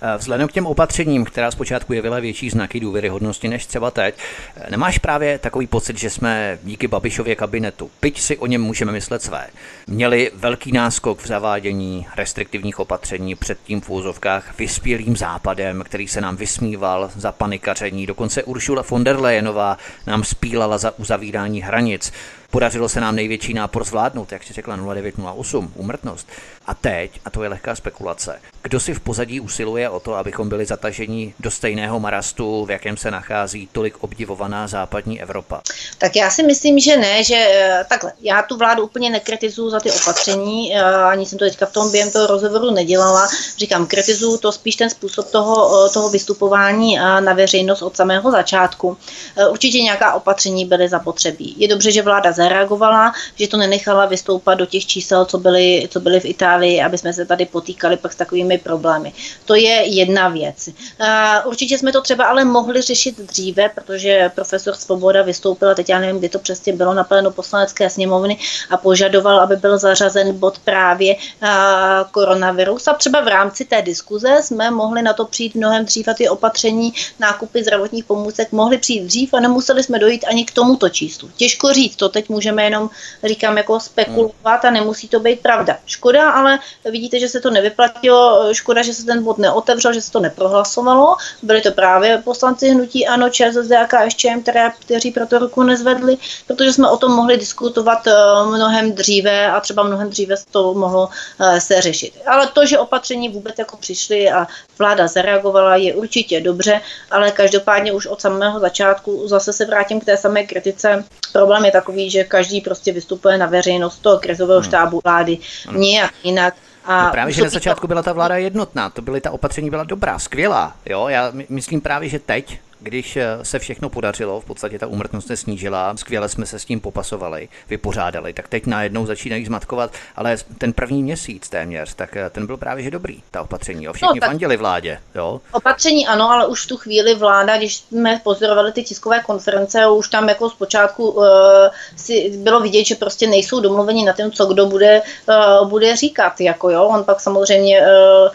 Eh, vzhledem k těm opatřením, která zpočátku jevila větší znaky důvěryhodnosti než třeba teď, eh, nemáš právě takový pocit, že jsme díky Babišově kabinetu, byť si o něm můžeme myslet své, měli velký náskok v zavádění restriktivních opatření před tím v úzovkách vyspělým západem, který se nám vysmíval za panikaření. Dokonce Uršula von der Leyenová nám spílala za uzavírání hranic. Podařilo se nám největší nápor zvládnout, jak si řekla 0908, úmrtnost. A teď, a to je lehká spekulace, kdo si v pozadí usiluje o to, abychom byli zataženi do stejného marastu, v jakém se nachází tolik obdivovaná západní Evropa? Tak já si myslím, že ne, že eh, takhle, já tu vládu úplně nekritizuju za ty opatření, eh, ani jsem to teďka v tom během toho rozhovoru nedělala. Říkám, kritizuju to spíš ten způsob toho, eh, toho vystupování na veřejnost od samého začátku. Určitě nějaká opatření byly zapotřebí. Je dobře, že vláda zareagovala, že to nenechala vystoupat do těch čísel, co byly, co byly v Itálii, aby jsme se tady potýkali pak s takovými problémy. To je jedna věc. Určitě jsme to třeba ale mohli řešit dříve, protože profesor Svoboda vystoupil, teď já nevím, kdy to přesně bylo na plénu poslanecké sněmovny a požadoval, aby byl zařazen bod právě koronavirus. A třeba v rámci té diskuze jsme mohli na to přijít mnohem dřív a ty opatření nákupy zdravotních pomůcek mohly přijít dřív a nemuseli jsme dojít ani k tomuto číslu. Těžko říct, to teď můžeme jenom, říkám, jako spekulovat a nemusí to být pravda. Škoda, ale vidíte, že se to nevyplatilo, škoda, že se ten bod neotevřel, že se to neprohlasovalo. Byli to právě poslanci hnutí ANO, ČSSD a KSČM, které, kteří pro to ruku nezvedli, protože jsme o tom mohli diskutovat eh, mnohem dříve a třeba mnohem dříve to mohlo eh, se řešit. Ale to, že opatření vůbec jako přišly a vláda zareagovala, je určitě dobře, ale každopádně už od samého začátku zase se vrátím k té samé kritice. Problém je takový, že každý prostě vystupuje na veřejnost toho krizového hmm. štábu vlády nějak jinak. A no právě, že na začátku byla ta vláda jednotná, to byly ta opatření byla dobrá, skvělá. Jo? Já myslím právě, že teď když eh, se všechno podařilo, v podstatě ta úmrtnost se snížila, skvěle jsme se s tím popasovali, vypořádali, tak teď najednou začínají zmatkovat, ale ten první měsíc téměř, tak eh, ten byl právě že dobrý, ta opatření. Jo? Všichni no, fandili vládě. Jo? Opatření ano, ale už v tu chvíli vláda, když jsme pozorovali ty tiskové konference, už tam jako zpočátku uh, si bylo vidět, že prostě nejsou domluveni na tom, co kdo bude, uh, bude říkat. Jako jo. On pak samozřejmě uh,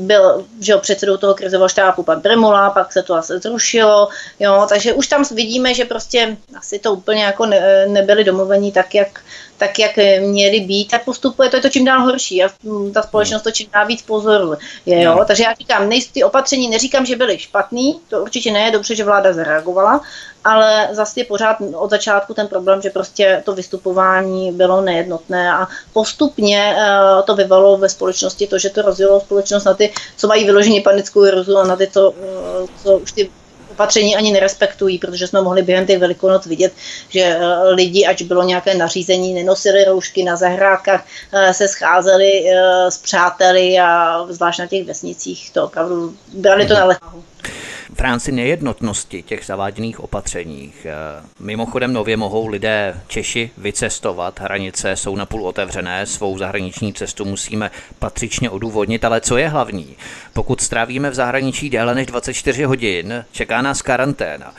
byl že jo, předsedou toho krizového štábu pan Bremula, pak se to asi zrušilo zrušilo, jo, takže už tam vidíme, že prostě asi to úplně jako ne, nebyli domluvení tak jak, tak, jak měly být, tak postupuje to je to čím dál horší a ta společnost to čím dál víc pozoruje. Jo? No. Takže já říkám, nejsou ty opatření, neříkám, že byly špatný, to určitě ne, je dobře, že vláda zareagovala, ale zase je pořád od začátku ten problém, že prostě to vystupování bylo nejednotné a postupně uh, to vyvalo ve společnosti to, že to rozjelo společnost na ty, co mají vyloženě panickou hrozu a na ty, co, uh, co už ty opatření ani nerespektují, protože jsme mohli během těch velikonoc vidět, že eh, lidi, ať bylo nějaké nařízení, nenosili roušky na zahrádkách, se scházeli s přáteli a zvlášť na těch vesnicích. To opravdu brali to na lehkou v rámci nejednotnosti těch zaváděných opatřeních. Eh, mimochodem nově mohou lidé Češi vycestovat, hranice jsou napůl otevřené, svou zahraniční cestu musíme patřičně odůvodnit, ale co je hlavní? Pokud strávíme v zahraničí déle než 24 hodin, čeká nás karanténa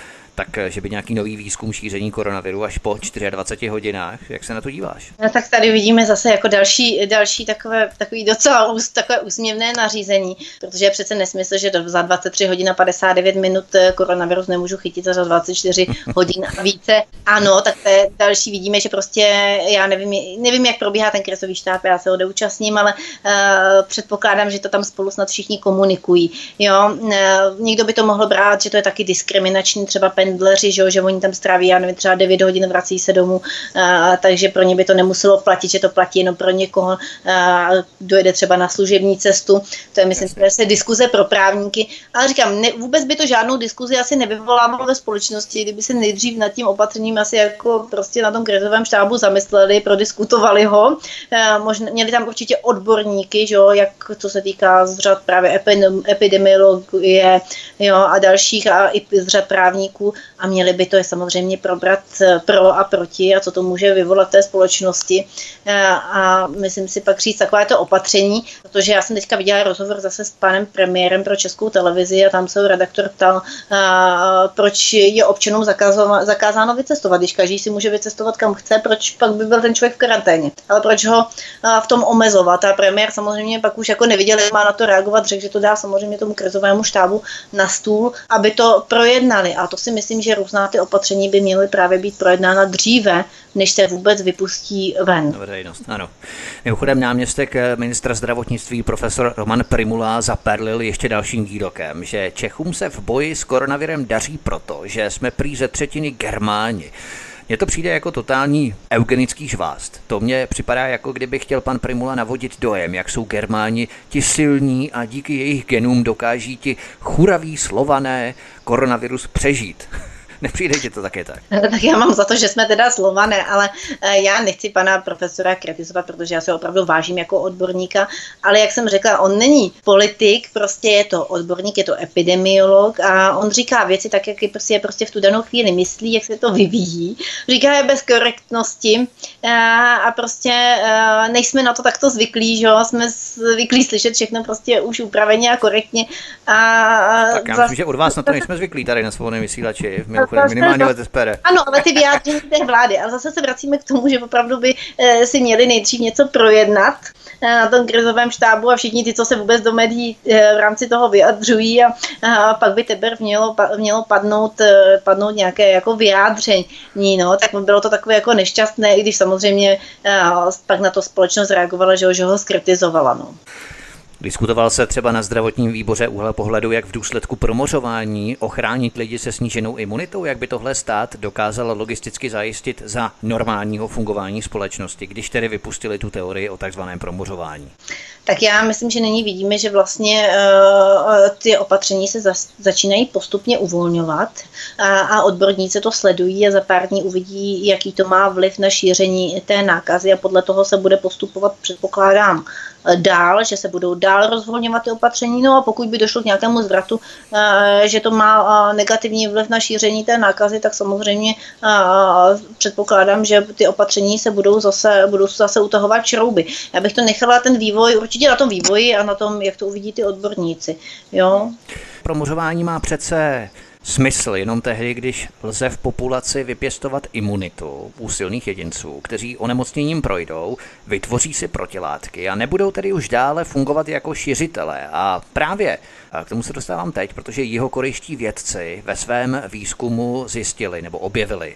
tak eh, že by nějaký nový výzkum šíření koronaviru až po 24 hodinách. Jak se na to díváš? No, tak tady vidíme zase jako další, další takové, takový docela ús, takové úsměvné nařízení, protože je přece nesmysl, že za 23 hodin a 59 minut eh, koronavirus nemůžu chytit za 24 hodin a více. Ano, tak to je další vidíme, že prostě já nevím, nevím, jak probíhá ten krizový štáb, já se ho neúčastním, ale uh, předpokládám, že to tam spolu snad všichni komunikují. Jo? Uh, někdo by to mohl brát, že to je taky diskriminační třeba pendleři, že, že oni tam stráví, já nevím, třeba 9 hodin, vrací se domů, a, takže pro ně by to nemuselo platit, že to platí jenom pro někoho, a, dojde třeba na služební cestu. To je, myslím, že je diskuze pro právníky. Ale říkám, ne, vůbec by to žádnou diskuzi asi nevyvolávalo ve společnosti, kdyby se nejdřív nad tím opatřením asi jako prostě na tom krizovém štábu zamysleli, prodiskutovali ho. A, možná, měli tam určitě odborníky, že, jak co se týká z řad právě epidemiologie jo, a dalších a i z řad a měli by to je samozřejmě probrat eh, pro a proti a co to může vyvolat té společnosti. Eh, a myslím si pak říct takové to opatření, protože já jsem teďka viděla rozhovor zase s panem premiérem pro českou televizi a tam se redaktor ptal, eh, proč je občanům zakázáno, zakázáno vycestovat. Když každý si může vycestovat kam chce, proč pak by byl ten člověk v karanténě. Ale proč ho v tom omezovat? A premiér samozřejmě pak už jako neviděl, jak má na to reagovat, řekl, že to dá samozřejmě tomu krizovému štábu na stůl, aby to projednali. A to si myslím, že různá ty opatření by měly právě být projednána dříve, než se vůbec vypustí ven. Veřejnost, ano. Mimochodem náměstek eh, ministra zdravotnictví profesor Roman Primula zaperlil ještě dalším výrokem, že Čechům se v boji s koronavirem daří proto, že jsme prý ze třetiny Germáni. Mně to přijde jako totální eugenický žvást. To mně připadá jako kdyby chtěl pan Primula navodit dojem, jak jsou Germáni ti silní a díky jejich genům dokáží ti churaví slované koronavirus přežít. Nepřijde ti to také tak? Tak já mám za to, že jsme teda slované, ale eh, já nechci pana profesora kritizovat, protože já se opravdu vážím jako odborníka, ale jak jsem řekla, on není politik, prostě je to odborník, je to epidemiolog a on říká věci tak, jak je prostě, prostě v tu danou chvíli myslí, jak se to vyvíjí. Říká je bez korektnosti a, eh, a prostě eh, nejsme na to takto zvyklí, že jo? jsme zvyklí slyšet všechno prostě už upraveně a korektně. A, tak já myslím, že od vás na to nejsme zvyklí tady na svobodném vysílači. V mimochodem, minimálně od SPD. Ano, ale ty vyjádření té vlády. Ale zase se vracíme k tomu, že opravdu by eh, si měli nejdřív něco projednat eh, na tom krizovém štábu a všichni ty, co se vůbec do médií eh, v rámci toho vyjadřují a, a pak by teprve mělo, mělo padnout, padnout nějaké jako vyjádření. No, tak bylo to takové jako nešťastné, i když samozřejmě pak na to společnost reagovala, že ho, že ho skritizovala. No. Diskutoval se třeba na zdravotním výboře úhle pohledu, jak v důsledku promořování ochránit lidi se sníženou imunitou, jak by tohle stát dokázal logisticky zajistit za normálního fungování společnosti, když tedy vypustili tu teorii o takzvaném promořování. Tak já myslím, že nyní vidíme, že vlastně uh, ty opatření se za, začínají postupně uvolňovat a, a odborníci to sledují a za pár dní uvidí, jaký to má vliv na šíření té nákazy a podle toho se bude postupovat, předpokládám, dál, že se budou dál rozvolňovat ty opatření. No a pokud by došlo k nějakému zvratu, eh, že to má eh, negativní vliv na šíření té nákazy, tak samozřejmě eh, předpokládám, že ty opatření se budou zase, budou zase utahovat šrouby. Já bych to nechala ten vývoj, určitě na tom vývoji a na tom, jak to uvidí ty odborníci. Jo? Promořování má přece smysl jenom tehdy, když lze v populaci vypěstovat imunitu u silných jedinců, kteří onemocněním projdou, vytvoří si protilátky a nebudou tedy už dále fungovat jako šiřitelé. A právě k tomu se dostávám teď, protože jeho korejští vědci ve svém výzkumu zjistili nebo objevili,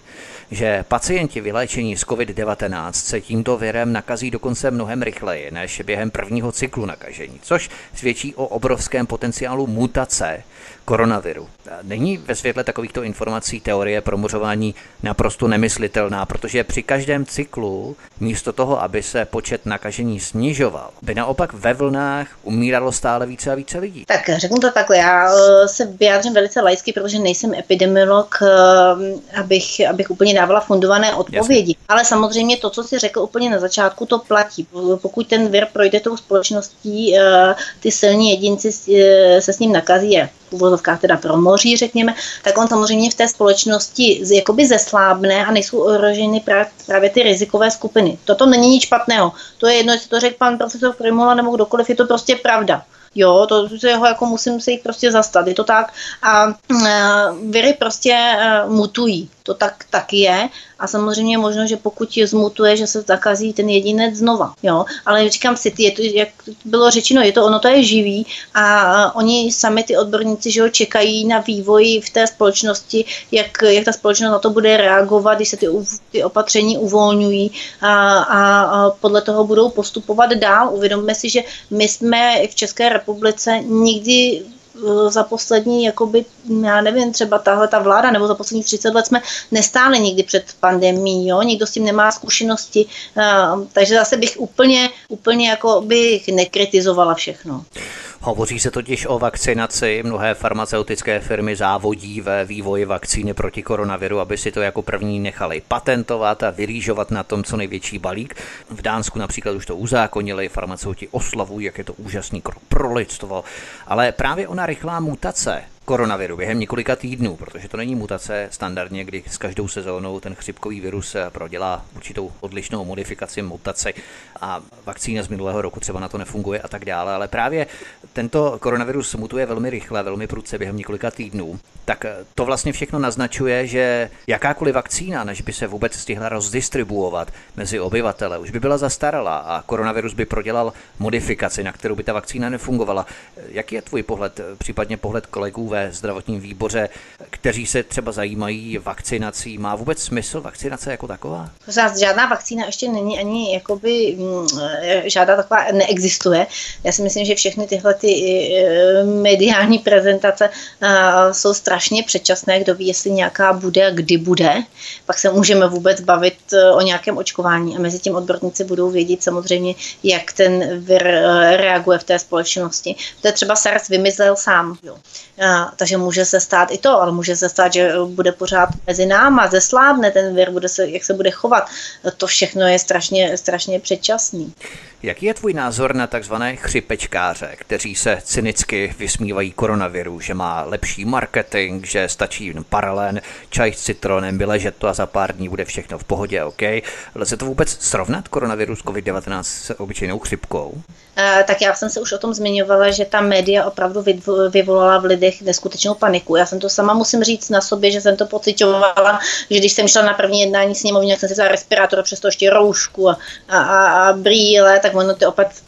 že pacienti vyléčení z COVID-19 se tímto virem nakazí dokonce mnohem rychleji než během prvního cyklu nakažení, což svědčí o obrovském potenciálu mutace koronaviru. Není ve světle takovýchto informací teorie promořování naprosto nemyslitelná, protože při každém cyklu místo toho, aby se počet nakažení snižoval, by naopak ve vlnách umíralo stále více a více lidí. Tak řeknu to takhle, já eh, se vyjádřím velice laicky, protože nejsem epidemiolog, eh, abych, abych úplně dávala fundované odpovědi. Jasně. Ale samozřejmě to, co si řekl úplně na začátku, to platí. Pokud ten vir projde tou společností, eh, ty silní jedinci se s ním nakazí, je uvozovkách teda promoří, řekněme, tak on samozřejmě v té společnosti jakoby zeslábne a nejsou ohroženy právě, ty rizikové skupiny. Toto není nic špatného. To je jedno, jestli to řekl pan profesor Primula nebo kdokoliv, je to prostě pravda. Jo, to se ho jako musím se jich prostě zastat, je to tak. A uh, viry prostě uh, mutují to tak, tak je. A samozřejmě možno, že pokud je zmutuje, že se zakazí ten jedinec znova. Jo? Ale říkám si, je to, jak bylo řečeno, je to ono, to je živý a oni sami ty odborníci že ho, čekají na vývoj v té společnosti, jak, jak ta společnost na to bude reagovat, když se ty, ty opatření uvolňují a, a, a podle toho budou postupovat dál. Uvědomme si, že my jsme v České republice nikdy za poslední, jakoby, já nevím, třeba tahle ta vláda, nebo za poslední 30 let jsme nestáli nikdy před pandemí, jo? nikdo s tím nemá zkušenosti, uh, takže zase bych úplně, úplně jako bych nekritizovala všechno. Hovoří se totiž o vakcinaci. Mnohé farmaceutické firmy závodí ve vývoji vakcíny proti koronaviru, aby si to jako první nechali patentovat a vyrýžovat na tom co největší balík. V Dánsku například už to uzákonili, farmaceuti oslavují, jak je to úžasný krok pro lidstvo. Ale právě ona rychlá mutace koronaviru během několika týdnů, protože to není mutace standardně, kdy s každou sezónou ten chřipkový virus prodělá určitou odlišnou modifikaci mutace a vakcína z minulého roku třeba na to nefunguje a tak dále, ale právě tento koronavirus mutuje velmi rychle, velmi prudce během několika týdnů. Tak to vlastně všechno naznačuje, že jakákoliv vakcína, než by se vůbec stihla rozdistribuovat mezi obyvatele, už by byla zastarala a koronavirus by prodělal modifikaci, na kterou by ta vakcína nefungovala. Jaký je tvůj pohled, případně pohled kolegů ve zdravotním výboře, kteří se třeba zajímají vakcinací. Má vůbec smysl vakcinace jako taková? Žádná vakcína ještě není ani jakoby mm, žádná taková neexistuje. Já si myslím, že všechny tyhle ty e, mediální prezentace jsou strašně předčasné. Kdo ví, jestli nějaká bude a kdy bude. Pak se můžeme vůbec bavit o nějakém očkování a mezi tím odborníci budou vědět samozřejmě, jak ten vir reaguje v té společnosti. To je třeba SARS vymyslel sám. Jo takže může se stát i to, ale může se stát, že bude pořád mezi náma, zeslábne ten vir, bude se, jak se bude chovat. To všechno je strašně, strašně předčasný. Jaký je tvůj názor na takzvané chřipečkáře, kteří se cynicky vysmívají koronaviru, že má lepší marketing, že stačí jen paralén, čaj s citronem, vyležet to a za pár dní bude všechno v pohodě, OK? Lze to vůbec srovnat koronavirus COVID-19 s obyčejnou chřipkou? Eh, tak já jsem se už o tom zmiňovala, že ta média opravdu vyvolala v lidech neskutečnou paniku. Já jsem to sama musím říct na sobě, že jsem to pocitovala, že když jsem šla na první jednání sněmovny, jak jsem si vzala respirátor, přesto ještě roušku a, a, a brýle, tak ono ty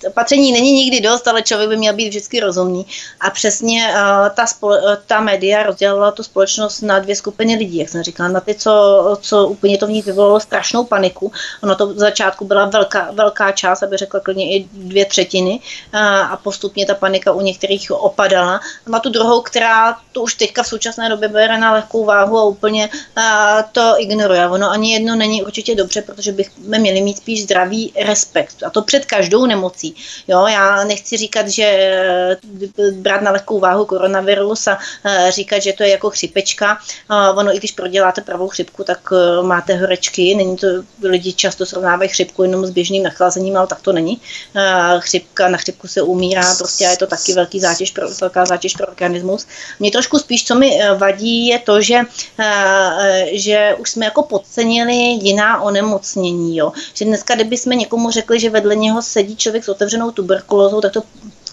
opatření není nikdy dost, ale člověk by měl být vždycky rozumný. A přesně uh, ta, spole, ta média rozdělila tu společnost na dvě skupiny lidí, jak jsem říkala, na ty, co, co úplně to v nich vyvolalo strašnou paniku. Ono to v začátku byla velká, velká část, aby řekla klidně i dvě třetiny a, a postupně ta panika u některých opadala. Na tu druhou, která to už teďka v současné době bere na lehkou váhu a úplně a, to ignoruje. Ono ani jedno není určitě dobře, protože bychom měli mít spíš zdravý respekt. A to před každou nemocí. Jo, já nechci říkat, že eh, brát na lehkou váhu koronavirus a eh, říkat, že to je jako chřipečka. Ono, i když proděláte pravou chřipku, tak eh, máte horečky. Není to, lidi často srovnávají chřipku jenom s běžným nachlazením, ale tak to není. Chřipka, na chřipku se umírá, prostě je to taky velký zátěž pro, velká zátěž pro organismus. Mě trošku spíš, co mi vadí, je to, že, že už jsme jako podcenili jiná onemocnění. Jo. Že dneska, kdyby jsme někomu řekli, že vedle něho sedí člověk s otevřenou tuberkulózou, tak to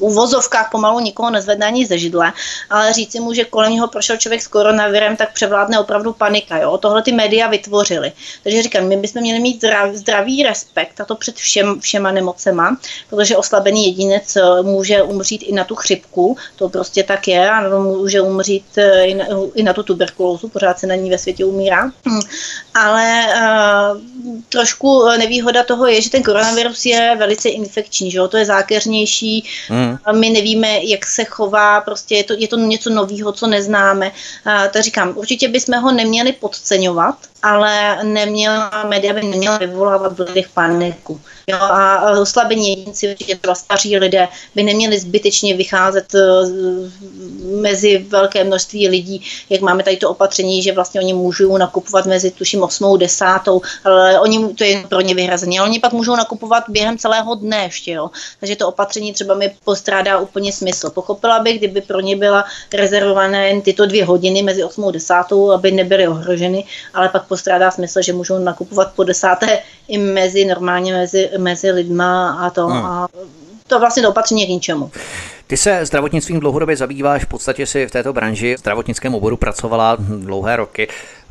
uvozovkách pomalu nikoho nezvedne ani ze židle, ale říci mu, že kolem něho prošel člověk s koronavirem, tak převládne opravdu panika. Jo? Tohle ty média vytvořily. Takže říkám, my bychom měli mít zdrav, zdravý respekt, a to před všem, všema nemocema, protože oslabený jedinec eh, může umřít i na tu chřipku, to prostě tak je, a může umřít eh, i na, i na tu tuberkulózu, pořád se na ní ve světě umírá. Hm. Ale uh, trošku nevýhoda toho je, že ten koronavirus je velice infekční, že jo? to je zákeřnější, hmm Hmm. My nevíme, jak se chová, prostě je to, je to něco nového, co neznáme. Tak říkám, určitě bychom ho neměli podceňovat, ale neměla, média by neměla vyvolávat v lidech paniku. Jo, a oslabení jedinci, určitě třeba staří lidé, by neměli zbytečně vycházet uh, mezi velké množství lidí, jak máme tady to opatření, že vlastně oni můžou nakupovat mezi tuším 8. 10. ale oni, to je pro ně vyhrazeně, ale oni pak můžou nakupovat během celého dne ještě, jo. Takže to opatření třeba mi postrádá úplně smysl. Pochopila bych, kdyby pro ně byla rezervované jen tyto dvě hodiny mezi 8. a 10. aby nebyly ohroženy, ale pak postrádá smysl, že můžou nakupovat po desáté i mezi normálně mezi, mezi lidma a to. Hmm. A to vlastně to opatření k ničemu. Ty se zdravotnictvím dlouhodobě zabýváš, v podstatě si v této branži zdravotnickém oboru pracovala dlouhé roky.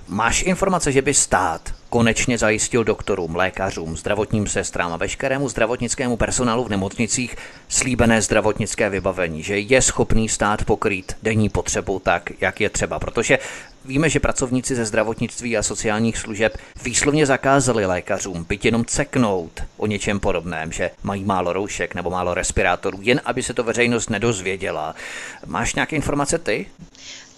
Máš informace, že by stát konečně zajistil doktorům, lékařům, zdravotním sestrám a veškerému zdravotnickému personálu v nemocnicích slíbené zdravotnické vybavení, že je schopný stát pokrýt denní potřebu tak, jak je třeba, protože Víme, že pracovníci ze zdravotnictví a sociálních služeb výslovně zakázali lékařům byť jenom ceknout o něčem podobném, že mají málo roušek nebo málo respirátorů, jen aby se to veřejnost nedozvěděla. Máš nějaké informace ty?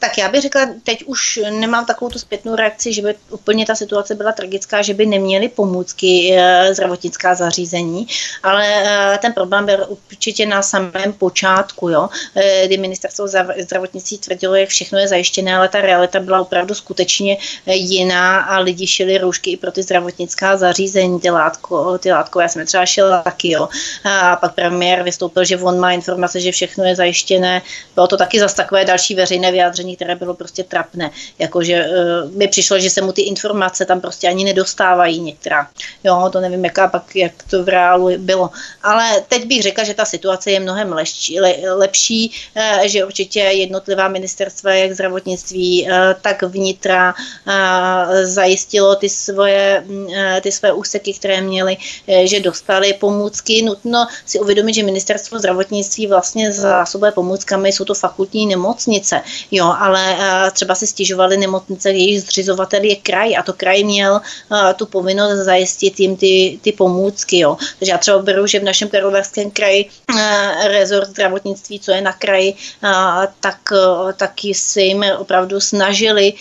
Tak já bych řekla, teď už nemám takovou tu zpětnou reakci, že by úplně ta situace byla tragická, že by neměli pomůcky e, zdravotnická zařízení, ale e, ten problém byl určitě na samém počátku, jo, e, kdy ministerstvo zdravotnictví tvrdilo, jak všechno je zajištěné, ale ta realita byla opravdu skutečně jiná a lidi šili roušky i pro ty zdravotnická zařízení, ty, látko, ty látkové, já jsem třeba šila taky, jo. A pak premiér vystoupil, že on má informace, že všechno je zajištěné. Bylo to taky zase takové další veřejné vyjádření které bylo prostě trapné. Jakože uh, mi přišlo, že se mu ty informace tam prostě ani nedostávají některá. Jo, to nevím, jaká pak, jak to v reálu bylo. Ale teď bych řekla, že ta situace je mnohem lepší, le, lepší uh, že určitě jednotlivá ministerstva, jak zdravotnictví, uh, tak vnitra uh, zajistilo ty svoje, uh, ty svoje úseky, které měly, uh, že dostali pomůcky. Nutno si uvědomit, že ministerstvo zdravotnictví vlastně zásobuje pomůckami, jsou to fakultní nemocnice. Jo, ale eh, třeba si stěžovali nemocnice, jejich zřizovatel je kraj a to kraj měl eh, tu povinnost zajistit jim ty, ty pomůcky. Jo. Takže já třeba beru, že v našem Karlovarském kraji eh, rezort zdravotnictví, co je na kraji, tak taky si jim opravdu snažili,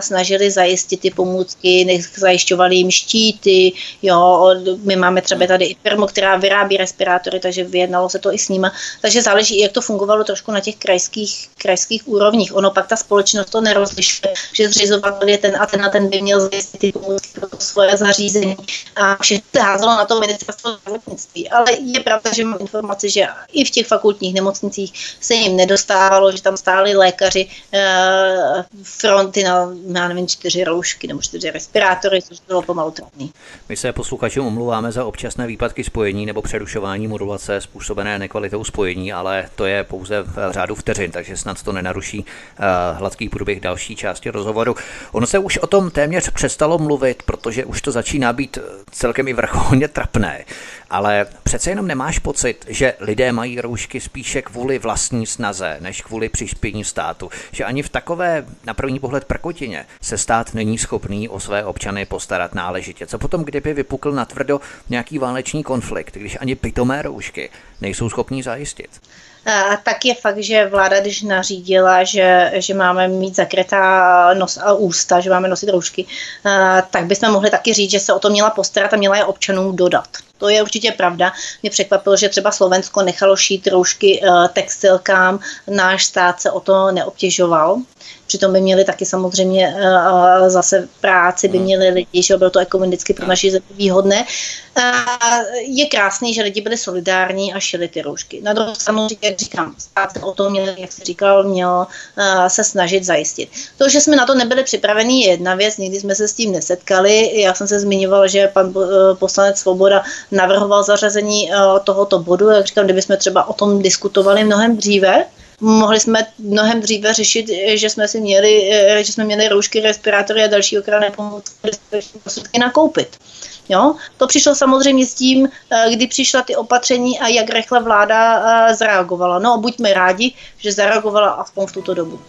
snažili zajistit ty pomůcky, zajišťovali jim štíty, jo, my máme třeba tady i firmu, která vyrábí respirátory, takže vyjednalo se to i s nima. Takže záleží, jak to fungovalo trošku na těch krajských, krajských úrovních ono pak ta společnost to nerozlišuje, že zřizovatel je ten a ten a ten by měl zjistit pro svoje zařízení a všechno se házelo na to ministerstvo zdravotnictví. Ale je pravda, že mám informaci, že i v těch fakultních nemocnicích se jim nedostávalo, že tam stáli lékaři e, fronty na, já nevím, čtyři roušky nebo čtyři respirátory, což bylo pomalu trapný. My se posluchačům omluváme za občasné výpadky spojení nebo přerušování modulace způsobené nekvalitou spojení, ale to je pouze v řádu vteřin, takže snad to nenaruší hladký průběh další části rozhovoru. Ono se už o tom téměř přestalo mluvit, protože už to začíná být eh, celkem i vrcholně trapné. Ale přece jenom nemáš pocit, že lidé mají roušky spíše kvůli vlastní snaze, než kvůli přišpění státu. Že ani v takové, na první pohled, prkotině se stát není schopný o své občany postarat náležitě. Co potom, kdyby vypukl natvrdo nějaký válečný konflikt, když ani pitomé roušky nejsou schopní zajistit? Tak je fakt, že vláda, když nařídila, že, že máme mít zakrytá nos a ústa, že máme nosit roušky, tak bychom mohli taky říct, že se o to měla postarat a měla je občanům dodat. To je určitě pravda. Mě překvapilo, že třeba Slovensko nechalo šít roušky textilkám, náš stát se o to neobtěžoval přitom by měli taky samozřejmě zase práci, by hmm. měli lidi, že bylo to ekonomicky pro naši zemi výhodné. Je krásný, že lidi byli solidární a šili ty roušky. Na druhou stranu, jak říkám, stát o tom měl, jak jsi říkal, měl se snažit zajistit. To, že jsme na to nebyli připraveni, je jedna věc, nikdy jsme se s tím nesetkali. Já jsem se zmiňoval, že pan poslanec Svoboda navrhoval zařazení tohoto bodu. Jak říkám, kdybychom třeba o tom diskutovali mnohem dříve, mohli jsme mnohem dříve řešit, že jsme si měli, že jsme měli roušky, respirátory a další ochranné pomůcky nakoupit. Jo? To přišlo samozřejmě s tím, kdy přišla ty opatření a jak rychle vláda zareagovala. No buďme rádi, že zareagovala aspoň v tuto dobu.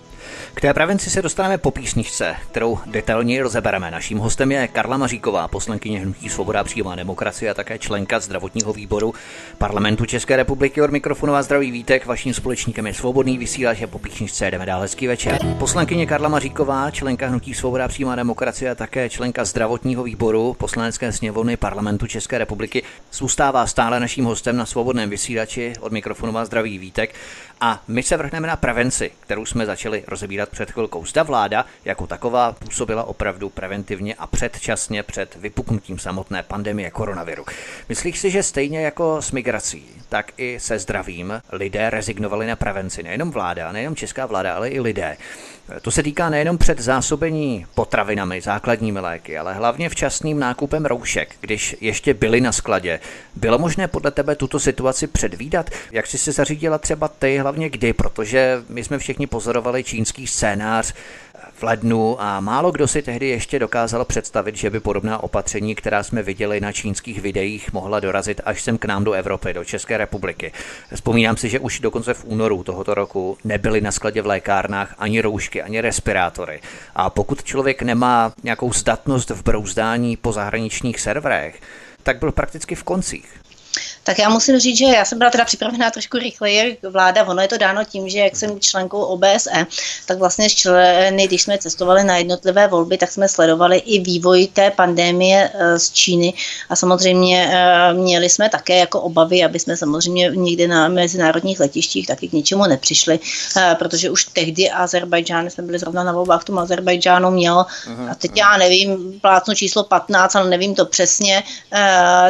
K té prevenci se dostaneme po písničce, kterou detailně rozebereme. Naším hostem je Karla Maříková, poslankyně Hnutí Svoboda přímá demokracie a také členka zdravotního výboru parlamentu České republiky. Od mikrofonová zdraví vítek, vaším společníkem je svobodný vysílač a po písničce jdeme dál hezký večer. Poslankyně Karla Maříková, členka Hnutí Svoboda přímá demokracie a také členka zdravotního výboru poslanecké sněmovny parlamentu České republiky, zůstává stále naším hostem na svobodném vysílači od mikrofonová zdraví vítek. A my se vrhneme na prevenci, kterou jsme začali rozebírat před chvilkou. Zda vláda jako taková působila opravdu preventivně a předčasně před vypuknutím samotné pandemie koronaviru. Myslíš si, že stejně jako s migrací, tak i se zdravím lidé rezignovali na prevenci. Nejenom vláda, nejenom česká vláda, ale i lidé. To se týká nejenom před zásobení potravinami, základními léky, ale hlavně včasným nákupem roušek, když ještě byly na skladě. Bylo možné podle tebe tuto situaci předvídat? Jak jsi se zařídila třeba ty, hlavně kdy? Protože my jsme všichni pozorovali čínský scénář lednu a málo kdo si tehdy ještě dokázal představit, že by podobná opatření, která jsme viděli na čínských videích, mohla dorazit až sem k nám do Evropy, do České republiky. Vzpomínám si, že už dokonce v únoru tohoto roku nebyly na skladě v lékárnách ani roušky, ani respirátory. A pokud člověk nemá nějakou zdatnost v brouzdání po zahraničních serverech, tak byl prakticky v koncích. Tak já musím říct, že já jsem byla teda připravená trošku rychleji vláda. Ono je to dáno tím, že jak jsem členkou OBSE, tak vlastně členy, když jsme cestovali na jednotlivé volby, tak jsme sledovali i vývoj té pandémie eh, z Číny. A samozřejmě eh, měli jsme také jako obavy, aby jsme samozřejmě někde na mezinárodních letištích taky k ničemu nepřišli, eh, protože už tehdy Azerbajdžán, jsme byli zrovna na volbách v tom Azerbajdžánu, měl, a teď já nevím, plácnu číslo 15, ale nevím to přesně,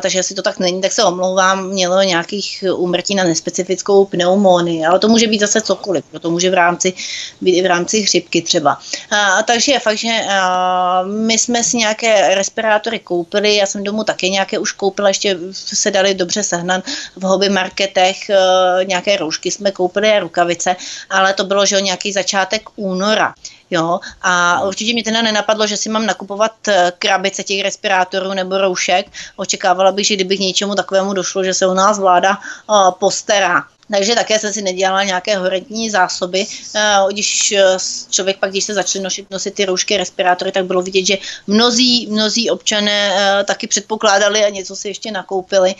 takže jestli to tak není, tak se omlouvám, mělo nějakých úmrtí na nespecifickou pneumonii, ale to může být zase cokoliv, to může v rámci, být i v rámci chřipky třeba. A, takže je fakt, že a, my jsme si nějaké respirátory koupili, já jsem domů také nějaké už koupila, ještě se dali dobře sehnat v hobby marketech, a, nějaké roušky jsme koupili a rukavice, ale to bylo, že nějaký začátek února. Jo, a určitě mi teda nenapadlo, že si mám nakupovat eh, krabice těch respirátorů nebo roušek. Očekávala bych, že kdyby k něčemu takovému došlo, že se u nás vláda uh, postará. Takže také jsem si nedělala nějaké horentní zásoby. Eh, když eh, člověk pak, když se začali nosit, nosit ty roušky, respirátory, tak bylo vidět, že mnozí, mnozí občané eh, taky předpokládali a něco si ještě nakoupili.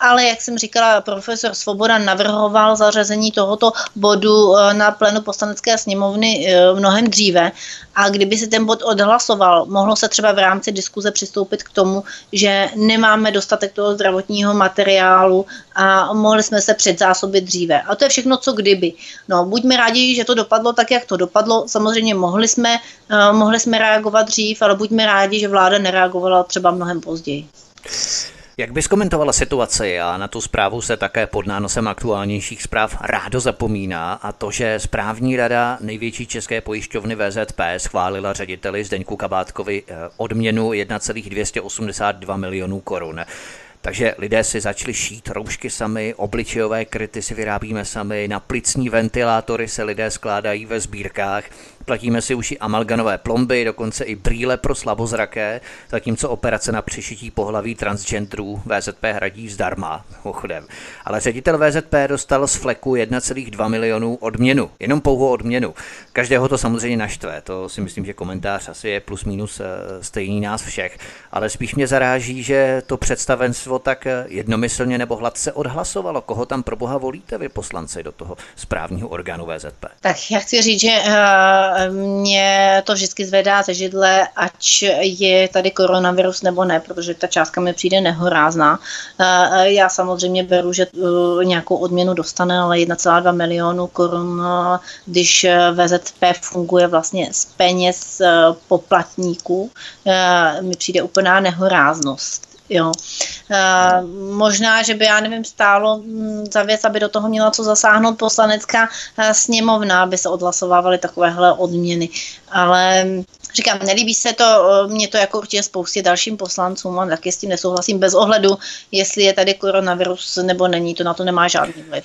Ale jak jsem říkala, profesor Svoboda navrhoval zařazení tohoto bodu na plénu poslanecké sněmovny mnohem dříve a kdyby se ten bod odhlasoval, mohlo se třeba v rámci diskuze přistoupit k tomu, že nemáme dostatek toho zdravotního materiálu a mohli jsme se předzásobit dříve. A to je všechno, co kdyby. No, buďme rádi, že to dopadlo tak, jak to dopadlo. Samozřejmě mohli jsme, uh, mohli jsme reagovat dřív, ale buďme rádi, že vláda nereagovala třeba mnohem později. Jak bys komentovala situaci a na tu zprávu se také pod nánosem aktuálnějších zpráv rádo zapomíná a to, že správní rada největší české pojišťovny VZP schválila řediteli Zdeňku Kabátkovi eh, odměnu 1,282 milionů korun. Takže lidé si začali šít roušky sami, obličejové kryty si vyrábíme sami, na plicní ventilátory se lidé skládají ve sbírkách. Platíme si už i amalganové plomby, dokonce i brýle pro slabozraké, zatímco operace na přešití pohlaví transgenderů VZP hradí zdarma, ochodem. Ale ředitel VZP dostal z fleku 1,2 milionů odměnu, jenom pouhou odměnu. Každého to samozřejmě naštve, to si myslím, že komentář asi je plus minus eh, stejný nás všech, ale spíš mě zaráží, že to představenstvo tak eh, jednomyslně nebo hladce odhlasovalo. Koho tam pro boha volíte vy poslanci do toho správního orgánu VZP? Tak já chci říct, že uh mě to vždycky zvedá ze židle, ať je tady koronavirus nebo ne, protože ta částka mi přijde nehorázná. Já samozřejmě beru, že nějakou odměnu dostane, ale 1,2 milionu korun, když VZP funguje vlastně z peněz poplatníků, mi přijde úplná nehoráznost. Jo. E, možná, že by, já nevím, stálo mm, za věc, aby do toho měla co zasáhnout poslanecká e, sněmovna, aby se odhlasovávaly takovéhle odměny. Ale říkám, nelíbí se to, e, mě to jako určitě spoustě dalším poslancům a taky s tím nesouhlasím bez ohledu, jestli je tady koronavirus nebo není, to na to nemá žádný vliv.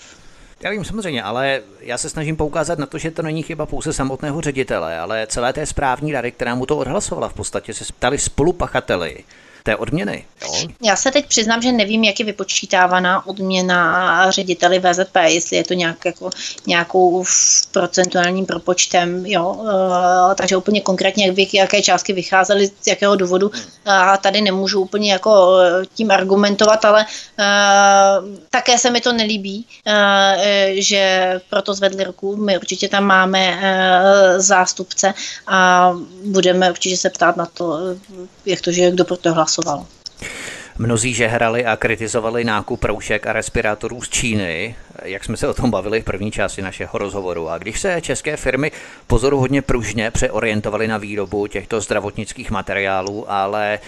Já vím samozřejmě, ale já se snažím poukázat na to, že to není chyba pouze samotného ředitele, ale celé té správní rady, která mu to odhlasovala. V podstatě se stali spolupachateli té odměny. Jo? Já se teď přiznám, že nevím, jak je vypočítávaná odměna řediteli VZP, jestli je to nějak, jako, nějakou procentuálním propočtem, jo, uh, takže úplně konkrétně, jak, jaké částky vycházely, z jakého důvodu, a tady nemůžu úplně jako eh, tím argumentovat, ale také se mi to nelíbí, že proto zvedli ruku, my určitě tam máme zástupce a budeme určitě se ptát na to, jak to, že kdo pro to hlasoval hlasoval. Mnozí žehrali a kritizovali nákup roušek a respirátorů z Číny, jak jsme se o tom bavili v první části našeho rozhovoru. A když se české firmy pozoruhodně pružně přeorientovaly na výrobu těchto zdravotnických materiálů, ale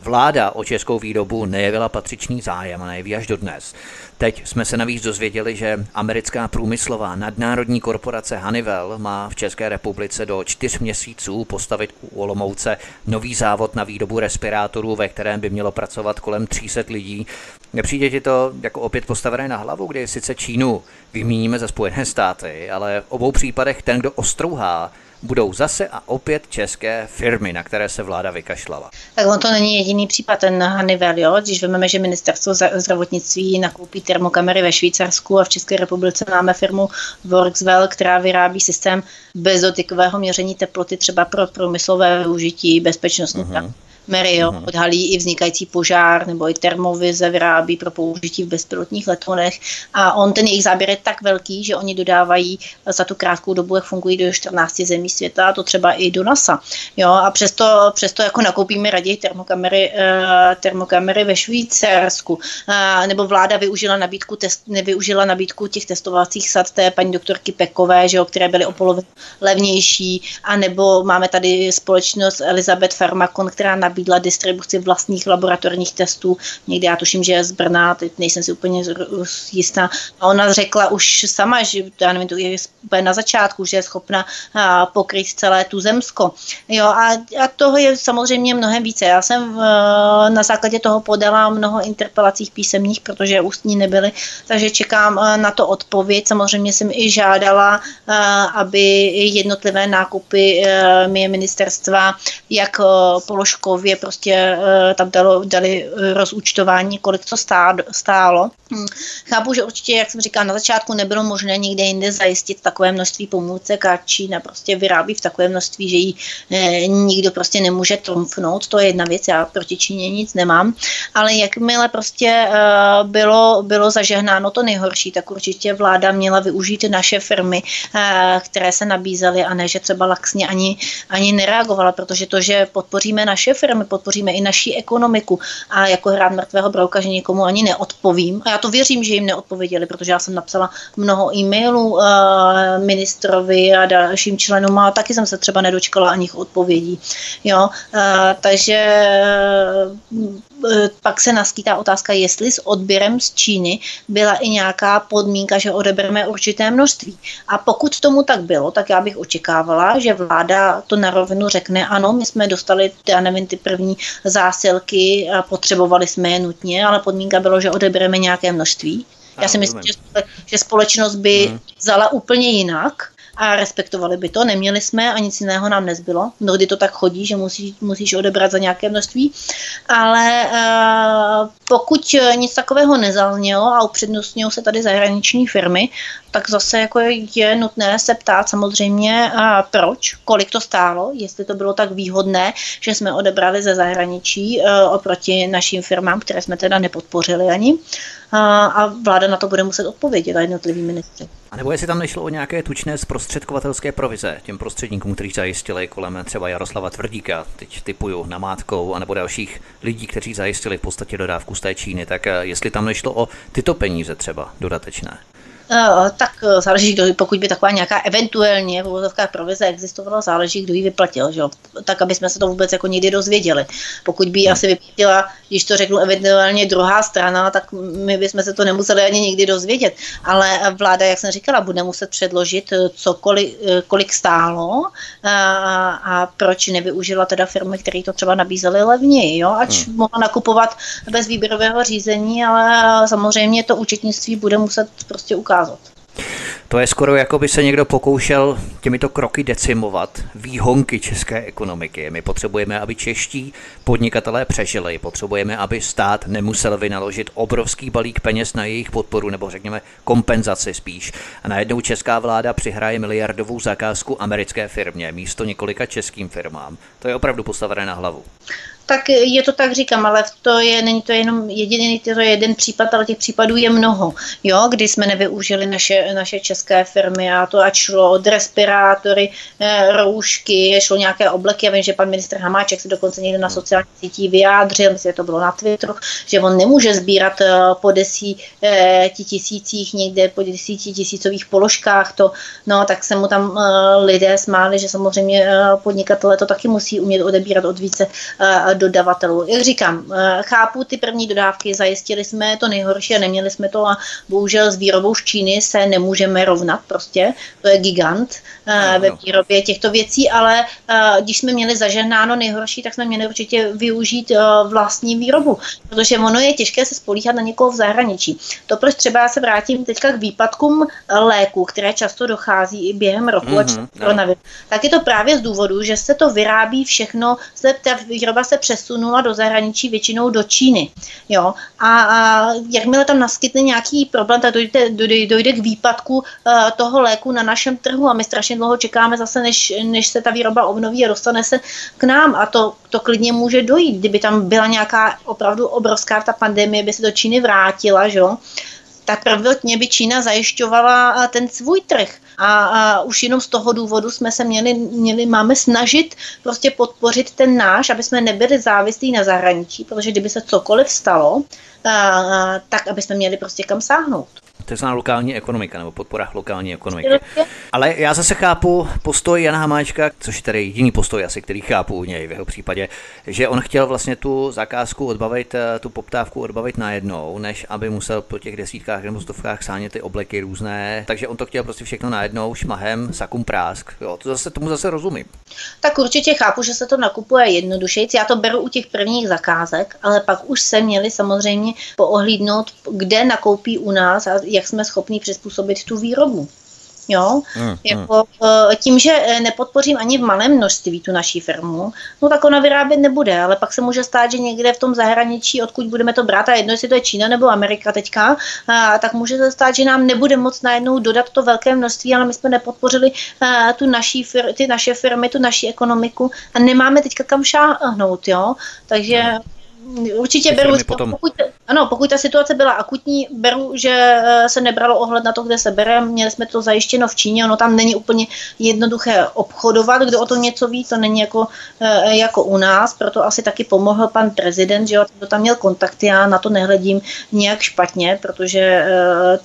Vláda o českou výrobu nejevila patřičný zájem a nejeví až dodnes. Teď jsme se navíc dozvěděli, že americká průmyslová nadnárodní korporace Honeywell má v České republice do čtyř měsíců postavit u Olomouce nový závod na výrobu respirátorů, ve kterém by mělo pracovat kolem 300 lidí. Nepřijde ti to jako opět postavené na hlavu, kdy sice Čínu vymíníme za Spojené státy, ale v obou případech ten, kdo ostrouhá, budou zase a opět české firmy, na které se vláda vykašlala. Tak on to není jediný případ, ten Hanivel, jo? Když vezmeme, že ministerstvo zdravotnictví nakoupí termokamery ve Švýcarsku a v České republice máme firmu Workswell, která vyrábí systém bezdotykového měření teploty třeba pro průmyslové využití bezpečnostní. Uh-huh. Merio uh-huh. odhalí i vznikající požár nebo i termovize vyrábí pro použití v bezpilotních letonech a on ten jejich záběr je tak velký, že oni dodávají za tu krátkou dobu, jak fungují do 14 zemí světa, a to třeba i do NASA. Jo, a přesto, přesto jako nakoupíme raději termokamery, uh, termokamery ve Švýcarsku, uh, nebo vláda využila nabídku, test, nevyužila nabídku těch testovacích sad té paní doktorky Pekové, že jo, které byly o polovinu levnější, a nebo máme tady společnost Elizabeth Pharmacon, která nabídla distribuci vlastních laboratorních testů. Někdy já tuším, že je z Brna, teď nejsem si úplně jistá. A ona řekla už sama, že já nevím, to je na začátku, že je schopna pokryt celé tu zemsko. Jo, a, a toho je samozřejmě mnohem více. Já jsem na základě toho podala mnoho interpelacích písemných, protože ústní nebyly, takže čekám na to odpověď. Samozřejmě jsem i žádala, aby jednotlivé nákupy mě ministerstva, jak položkou celkově prostě eh, tam dalo, dali eh, rozúčtování, kolik to stálo. Hm. Chápu, že určitě, jak jsem říkala na začátku, nebylo možné nikde jinde zajistit takové množství pomůcek a Čína prostě vyrábí v takové množství, že ji eh, nikdo prostě nemůže trumfnout. To je jedna věc, já proti Číně nic nemám. Ale jakmile prostě bylo, bylo zažehnáno to nejhorší, tak určitě vláda měla využít naše firmy, které se nabízely a ne, že třeba laxně ani, ani nereagovala, protože to, že podpoříme naše firmy, podpoříme i naší ekonomiku a jako hrát mrtvého brouka, že někomu ani neodpovím. A já to věřím, že jim neodpověděli, protože já jsem napsala mnoho e-mailů uh, ministrovi a dalším členům a taky jsem se třeba nedočkala ani odpovědí. Jo? Uh, takže Eh, pak se naskýtá otázka, jestli s odběrem z Číny byla i nějaká podmínka, že odebereme určité množství. A pokud tomu tak bylo, tak já bych očekávala, že vláda to na rovinu řekne, ano, my jsme dostali, já nevím, ty první zásilky a potřebovali jsme je nutně, ale podmínka bylo, že odebereme nějaké množství. Já si myslím, že společnost by hmm. vzala úplně jinak a respektovali by to. Neměli jsme a nic jiného nám nezbylo. Mnohdy to tak chodí, že musí, musíš odebrat za nějaké množství. Ale uh, pokud nic takového nezaznělo a upřednostňují se tady zahraniční firmy, tak zase jako je nutné se ptát samozřejmě, uh, proč, kolik to stálo, jestli to bylo tak výhodné, že jsme odebrali ze zahraničí uh, oproti našim firmám, které jsme teda nepodpořili ani. A, a vláda na to bude muset odpovědět a jednotlivý ministři. A nebo jestli tam nešlo o nějaké tučné zprostředkovatelské provize těm prostředníkům, kteří zajistili kolem třeba Jaroslava Tvrdíka, teď typuju namátkou, anebo dalších lidí, kteří zajistili v podstatě dodávku z té Číny, tak eh, jestli tam nešlo o tyto peníze třeba dodatečné. Eh, tak eh, záleží, kdo, pokud by taková nějaká eventuálně v uvozovkách provize existovala, záleží, kdo ji vyplatil, že? tak aby jsme se to vůbec jako nikdy dozvěděli. Pokud by ji asi vyplatila, když to řeknu eventuálně druhá strana, tak my bychom se to nemuseli ani nikdy dozvědět. Ale vláda, jak jsem říkala, bude muset předložit, eh, cokoliv, kolik stálo a, a proč nevyužila teda firmy, které to třeba nabízely levněji, jo? ať hmm. mohla nakupovat bez výběrového řízení, ale samozřejmě to účetnictví bude muset prostě ukázat ukázat. To je skoro jako by se někdo pokoušel těmito kroky decimovat výhonky české ekonomiky. My potřebujeme, aby čeští podnikatelé přežili, potřebujeme, aby stát nemusel vynaložit obrovský balík peněz na jejich podporu, nebo řekněme kompenzaci spíš. A najednou česká vláda přihraje miliardovou zakázku americké firmě místo několika českým firmám. To je opravdu postavené na hlavu tak je to tak, říkám, ale to je, není to jenom jediný, to je jeden případ, ale těch případů je mnoho, jo, kdy jsme nevyužili naše, naše české firmy a to ať šlo od respirátory, eh, roušky, šlo nějaké obleky, já vím, že pan ministr Hamáček se dokonce někde na sociálních sítích vyjádřil, myslím, že to bylo na Twitteru, že on nemůže sbírat eh, po desíti eh, tisících, někde po desíti tisícových položkách to, no, tak se mu tam lidé smáli, že samozřejmě podnikatelé to taky musí umět odebírat od více dodavatelů. Jak říkám, eh, chápu ty první dodávky, zajistili jsme to nejhorší a neměli jsme to a bohužel s výrobou z Číny se nemůžeme rovnat prostě, to je gigant no, ve výrobě těchto věcí, ale eh, když jsme měli zažehnáno nejhorší, tak jsme měli určitě využít vlastní výrobu, protože ono je těžké se spolíhat na někoho v zahraničí. To proč třeba já se vrátím teďka k výpadkům léku, které často dochází i během roku mm-hmm, no. tak je to právě z důvodu, že se to vyrábí všechno, se ta výroba se přesunula do zahraničí, většinou do Číny. Jo? A, a jakmile tam naskytne nějaký problém, tak dojde, dojde, dojde k výpadku uh, toho léku na našem trhu a my strašně dlouho čekáme zase, než, než se ta výroba obnoví a dostane se k nám. A to, to klidně může dojít, kdyby tam byla nějaká opravdu obrovská ta pandemie, by se do Číny vrátila, že tak prvotně by Čína zajišťovala ten svůj trh. A, a už jenom z toho důvodu jsme se měli, měli, máme snažit prostě podpořit ten náš, aby jsme nebyli závislí na zahraničí, protože kdyby se cokoliv stalo, a, a, tak aby jsme měli prostě kam sáhnout takzvaná lokální ekonomika nebo podpora lokální ekonomiky. Ale já zase chápu postoj Jana Hamáčka, což je tedy jediný postoj asi, který chápu u něj v jeho případě, že on chtěl vlastně tu zakázku odbavit, eh, tu poptávku odbavit najednou, než aby musel po těch desítkách nebo stovkách sánět ty obleky různé. Takže on to chtěl prostě všechno najednou, šmahem, sakum prásk. Jo, to zase, tomu zase rozumím. Tak určitě chápu, že se to nakupuje jednodušeji. Já to beru u těch prvních zakázek, ale pak už se měli samozřejmě poohlídnout, kde nakoupí u nás a jak jsme schopni přizpůsobit tu výrobu. Jo? Hmm, jako, hmm. Tím, že eh, nepodpořím ani v malém množství tu naší firmu, no tak ona vyrábět nebude, ale pak se může stát, že někde v tom zahraničí, odkud budeme to brát, a jedno, jestli to je Čína nebo Amerika teďka, a, tak může se stát, že nám nebude moc najednou dodat to velké množství, ale my jsme nepodpořili a, tu naší fir, ty naše firmy, tu naší ekonomiku a nemáme teďka kam šáhnout, jo. Takže hmm Určitě beru, potom... pokud, ano, pokud ta situace byla akutní, beru, že eh, se nebralo ohled na to, kde se bere, měli jsme to zajištěno v Číně, ono tam není úplně jednoduché obchodovat, kdo o to něco ví, to není jako, eh, jako u nás, proto asi taky pomohl pan prezident, že jo, kdo tam měl kontakty, já na to nehledím nějak špatně, protože eh,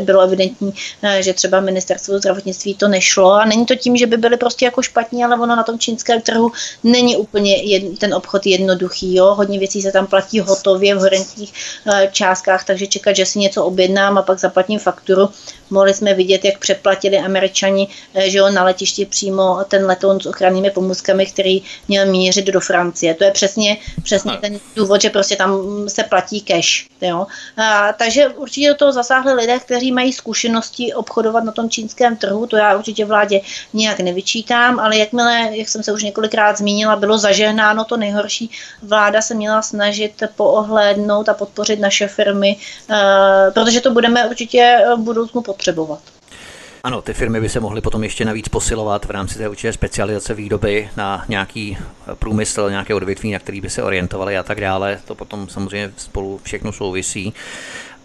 bylo evidentní, eh, že třeba ministerstvo zdravotnictví to nešlo a není to tím, že by byly prostě jako špatní, ale ono na tom čínském trhu není úplně jed, ten obchod jednoduchý, jo? hodně věcí se tam platí hotově v horentních eh, částkách, takže čekat, že si něco objednám a pak zaplatím fakturu, Mohli jsme vidět, jak přeplatili američani eh, že jo, na letišti přímo ten letoun s ochrannými pomůckami, který měl mířit do Francie. To je přesně, přesně ten důvod, že prostě tam se platí cash. Jo. A, takže určitě do toho zasáhli lidé, kteří mají zkušenosti obchodovat na tom čínském trhu. To já určitě vládě nijak nevyčítám, ale jakmile, jak jsem se už několikrát zmínila, bylo zažehnáno to nejhorší, vláda se měla snažit poohlédnout a podpořit naše firmy, uh, protože to budeme určitě v budoucnu potřebovat. Ano, ty firmy by se mohly potom ještě navíc posilovat v rámci té určité specializace výroby na nějaký průmysl, nějaké odvětví, na který by se orientovali a tak dále. To potom samozřejmě spolu všechno souvisí.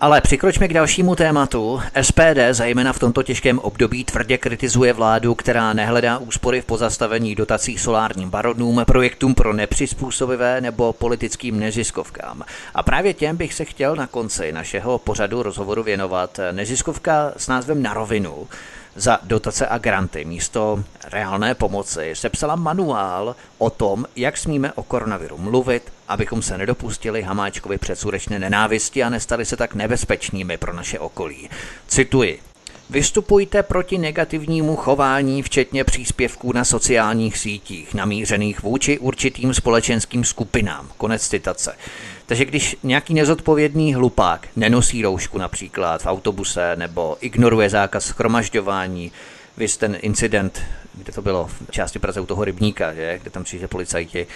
Ale přikročme k dalšímu tématu. SPD zejména v tomto těžkém období tvrdě kritizuje vládu, která nehledá úspory v pozastavení dotací solárním baronům, projektům pro nepřizpůsobivé nebo politickým neziskovkám. A právě těm bych se chtěl na konci našeho pořadu rozhovoru věnovat. Neziskovka s názvem Na rovinu za dotace a granty místo reálné pomoci sepsala manuál o tom, jak smíme o koronaviru mluvit, abychom se nedopustili Hamáčkovi předsudečné nenávisti a nestali se tak nebezpečnými pro naše okolí. Cituji. Vystupujte proti negativnímu chování, včetně příspěvků na sociálních sítích, namířených vůči určitým společenským skupinám. Konec citace. Takže když nějaký nezodpovědný hlupák nenosí roušku například v autobuse nebo ignoruje zákaz schromažďování, vy ten incident, kde to bylo v části Praze u toho rybníka, že? kde tam přijde policajti,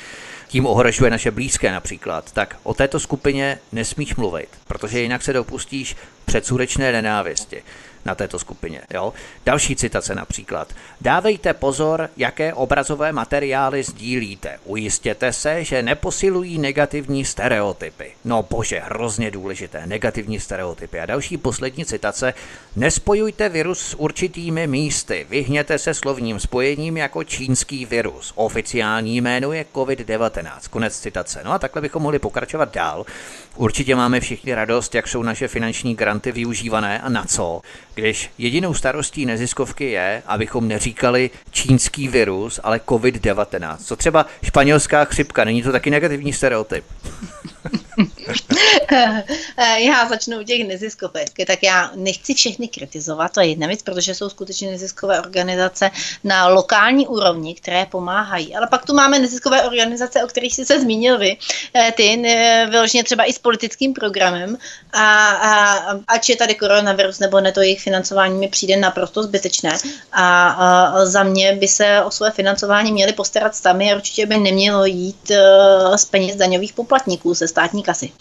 tím ohrožuje naše blízké například, tak o této skupině nesmíš mluvit, protože jinak se dopustíš předsudečné nenávisti na této skupině. Jo? Další citace například. Dávejte pozor, jaké obrazové materiály sdílíte. Ujistěte se, že neposilují negativní stereotypy. No bože, hrozně důležité, negativní stereotypy. A další poslední citace. Nespojujte virus s určitými místy. Vyhněte se slovním spojením jako čínský virus. Oficiální jméno je COVID-19. Konec citace. No a takhle bychom mohli pokračovat dál. Určitě máme všichni radost, jak jsou naše finanční granty využívané a na co když jedinou starostí neziskovky je, abychom neříkali čínský virus, ale COVID-19. Co třeba španělská chřipka, není to taky negativní stereotyp? já začnu u těch neziskovek, tak já nechci všechny kritizovat, to je jedna věc, protože jsou skutečně neziskové organizace na lokální úrovni, které pomáhají. Ale pak tu máme neziskové organizace, o kterých jsi se zmínil vy, eh, ty vyloženě třeba i s politickým programem a, a ať je tady koronavirus nebo ne, to jejich financování mi přijde naprosto zbytečné a, a za mě by se o své financování měli postarat sami a určitě by nemělo jít uh, z peněz daňových poplatníků ze státní kasy.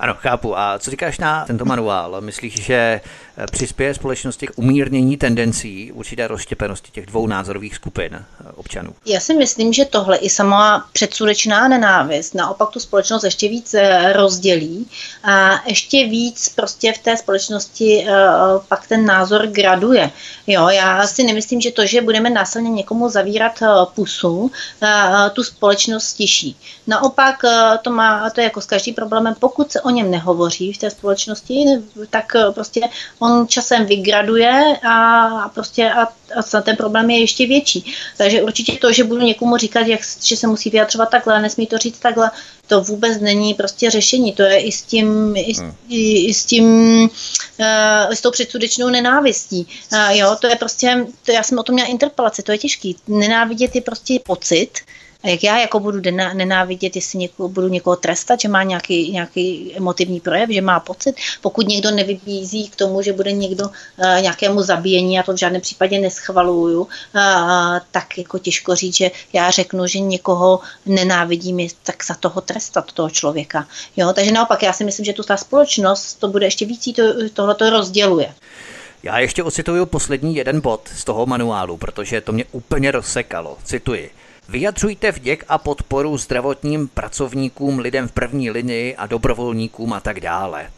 Ano, chápu. A co říkáš na tento manuál? Myslíš, že Eh, přispěje společnosti k umírnění tendencí určité rozštěpenosti těch dvou názorových skupin eh, občanů? Já si myslím, že tohle i sama předsudečná nenávist naopak tu společnost ještě víc eh, rozdělí a ještě víc prostě v té společnosti pak ten názor graduje. Jo, já si nemyslím, že to, že budeme násilně někomu zavírat pusu, tu společnost stiší. Naopak to má, to je jako s každým problémem, pokud se o něm nehovoří v té společnosti, tak prostě on časem vygraduje a prostě a, a ten problém je ještě větší. Takže určitě to, že budu někomu říkat, jak, že se musí vyjadřovat takhle, nesmí to říct takhle, to vůbec není prostě řešení. To je i s tím, i, hmm. i, i s tím, uh, s tou předsudečnou nenávistí. Uh, jo, to je prostě, to já jsem o tom měla interpelace, to je těžký. Nenávidět je prostě pocit, a jak já jako budu nenávidět, jestli někoho, budu někoho trestat, že má nějaký, nějaký emotivní projev, že má pocit, pokud někdo nevybízí k tomu, že bude někdo uh, nějakému zabíjení, já to v žádném případě neschvaluju, uh, tak jako těžko říct, že já řeknu, že někoho nenávidím, tak za toho trestat toho člověka. Jo? Takže naopak já si myslím, že tu ta společnost to bude ještě víc to, tohle to rozděluje. Já ještě ocituju poslední jeden bod z toho manuálu, protože to mě úplně rozsekalo. Cituji. Vyjadřujte vděk a podporu zdravotním pracovníkům, lidem v první linii a dobrovolníkům a tak dále.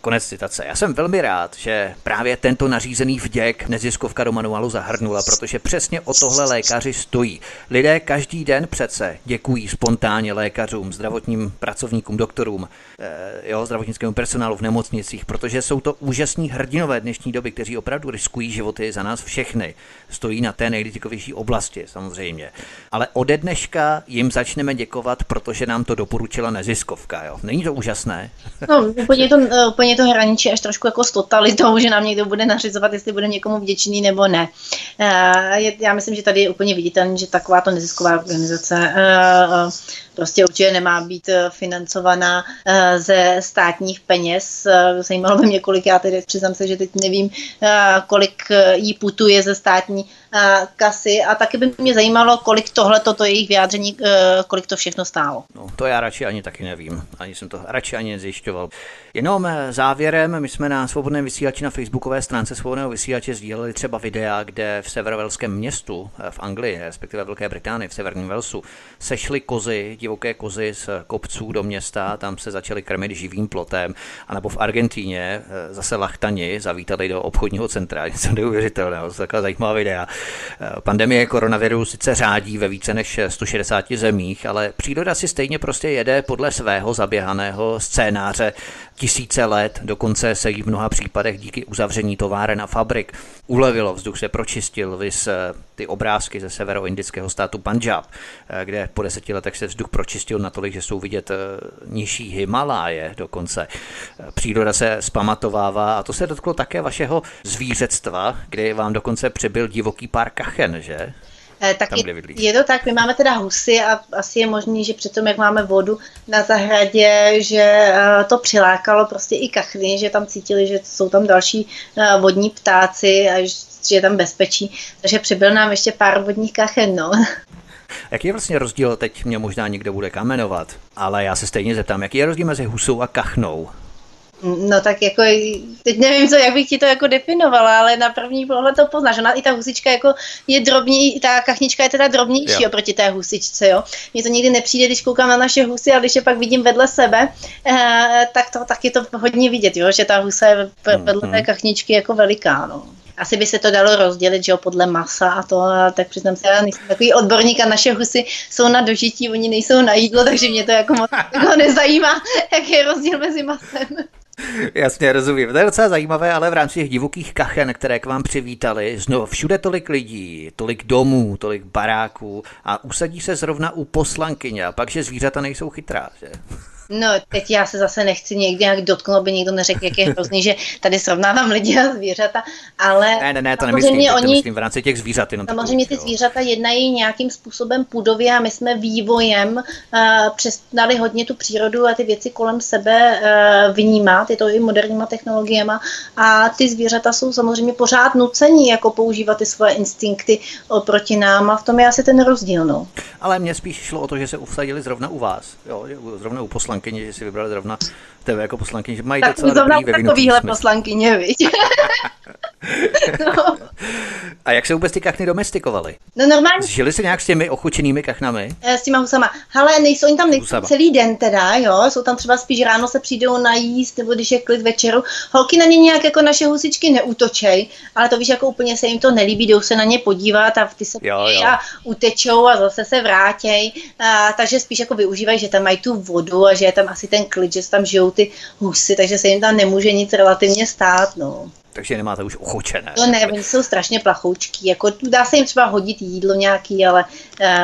Konec citace. Já jsem velmi rád, že právě tento nařízený vděk neziskovka do manuálu zahrnula, protože přesně o tohle lékaři stojí. Lidé každý den přece děkují spontánně lékařům, zdravotním pracovníkům, doktorům, eh, jo, zdravotnickému personálu v nemocnicích, protože jsou to úžasní hrdinové dnešní doby, kteří opravdu riskují životy za nás všechny. Stojí na té nejrizikovější oblasti, samozřejmě. Ale ode dneška jim začneme děkovat, protože nám to doporučila neziskovka. Jo. Není to úžasné? No, úplně to, eh, úplně to hraničí až trošku jako s totalitou, že nám někdo bude nařizovat, jestli bude někomu vděčný nebo ne. Eh, já myslím, že tady je úplně viditelný, že takováto nezisková organizace eh, prostě určitě nemá být financovaná ze státních peněz. Zajímalo by mě, kolik já tedy přiznám se, že teď nevím, kolik jí putuje ze státní жизни kasy a taky by mě zajímalo, kolik tohle, toto jejich vyjádření, kolik to všechno stálo. No, to já radši ani taky nevím. Ani jsem to radši ani nezjišťoval. Jenom závěrem, my jsme na svobodném vysílači na facebookové stránce svobodného vysílače sdíleli třeba videa, kde v severovelském městu v Anglii, respektive Velké Británii, v severním Velsu, sešly kozy, divoké kozy z kopců do města, tam se začaly krmit živým plotem, anebo v Argentíně eh, zase lachtani zavítali do obchodního centra, něco neuvěřitelného, to taková zajímavá videa. Pandemie koronaviru sice řádí ve více než 160 zemích, ale příroda si stejně prostě jede podle svého zaběhaného scénáře tisíce let, dokonce se jí v mnoha případech díky uzavření továren a fabrik ulevilo, vzduch se pročistil, vys eh, ty obrázky ze severoindického státu Punjab, eh, kde po deseti letech se vzduch pročistil natolik, že jsou vidět eh, nižší Himaláje dokonce. Příroda se spamatovává a to se dotklo také vašeho zvířectva, kdy vám dokonce přibyl divoký pár kachen, že? Eh, tak je, je to tak, my máme teda husy a asi je možný, že přitom, jak máme vodu na zahradě, že eh, to přilákalo prostě i kachny, že tam cítili, že jsou tam další eh, vodní ptáci a že je tam bezpečí. Takže přibyl nám ještě pár vodních kachen, no. Jaký je vlastně rozdíl, teď mě možná někdo bude kamenovat, ale já se stejně zeptám, jaký je rozdíl mezi husou a kachnou? No tak jako, teď nevím, co, jak bych ti to jako definovala, ale na první pohled to poznáš. Ona i ta husička jako je drobní, ta kachnička je teda drobnější jo. oproti té husičce, jo. Mně to nikdy nepřijde, když koukám na naše husy, a když je pak vidím vedle sebe, eh, tak to tak je to hodně vidět, jo, že ta husa je vedle mm-hmm. té kachničky jako veliká, no asi by se to dalo rozdělit, že jo, podle masa a to, a tak přiznám se, já nejsem takový odborník a naše husy jsou na dožití, oni nejsou na jídlo, takže mě to jako moc jako nezajímá, jak je rozdíl mezi masem. Jasně, rozumím. To je docela zajímavé, ale v rámci těch divokých kachen, které k vám přivítali, znovu všude tolik lidí, tolik domů, tolik baráků a usadí se zrovna u poslankyně a pak, že zvířata nejsou chytrá, že? No, teď já se zase nechci někdy nějak dotknout, aby někdo neřekl, jak je hrozný, že tady srovnávám lidi a zvířata, ale... Ne, ne, ne, to nemyslím, oni, to myslím v rámci těch zvířat. Jenom samozřejmě ty zvířata jednají nějakým způsobem půdově a my jsme vývojem uh, přestali hodně tu přírodu a ty věci kolem sebe uh, vnímat, je to i moderníma technologiemi a ty zvířata jsou samozřejmě pořád nucení jako používat ty svoje instinkty oproti nám a v tom je asi ten rozdíl. No. Ale mně spíš šlo o to, že se usadili zrovna u vás, jo, zrovna u poslanců poslankyně, že si vybrali zrovna tebe jako poslankyně, že mají tak docela zrovna dobrý takovýhle smysl. poslankyně, viď? no. A jak se vůbec ty kachny domestikovali? No normálně. Žili se nějak s těmi ochučenými kachnami? Eh, s těma husama. Ale nejsou oni tam nejsou celý den teda, jo. Jsou tam třeba spíš ráno se přijdou najíst, nebo když je klid večeru. Holky na ně nějak jako naše husičky neútočej, ale to víš, jako úplně se jim to nelíbí, jdou se na ně podívat a ty se jo, jo. a utečou a zase se vrátěj. A, takže spíš jako využívají, že tam mají tu vodu a že je tam asi ten klid, že tam žijou ty husy, takže se jim tam nemůže nic relativně stát, no takže nemáte už ochočené. No ne, oni jsou strašně plachoučký, jako dá se jim třeba hodit jídlo nějaký, ale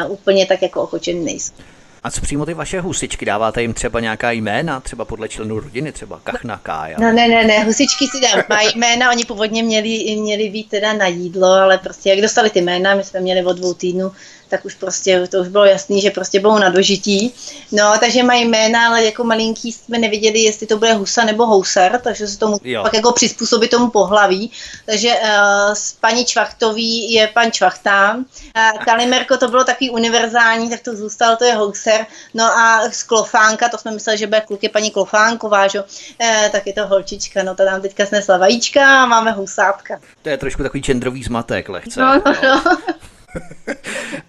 uh, úplně tak jako ochočený nejsou. A co přímo ty vaše husičky? Dáváte jim třeba nějaká jména, třeba podle členů rodiny, třeba Kachna, Kája? No ne, ne, ne, husičky si dám, mají jména, oni původně měli, měli být teda na jídlo, ale prostě jak dostali ty jména, my jsme měli od dvou týdnů, tak už prostě, to už bylo jasný, že prostě budou na dožití. No, takže mají jména, ale jako malinký jsme neviděli, jestli to bude husa nebo housar, takže se tomu jo. pak jako přizpůsobí tomu pohlaví. Takže uh, s paní Čvachtový je pan Čvachtá. Uh, Kalimerko to bylo takový univerzální, tak to zůstalo, to je housar. No a z Klofánka, to jsme mysleli, že bude kluk je paní Klofánková, že? Uh, tak je to holčička, no to nám teďka snesla vajíčka a máme housátka. To je trošku takový čendrový zmatek lehce. No, no, no.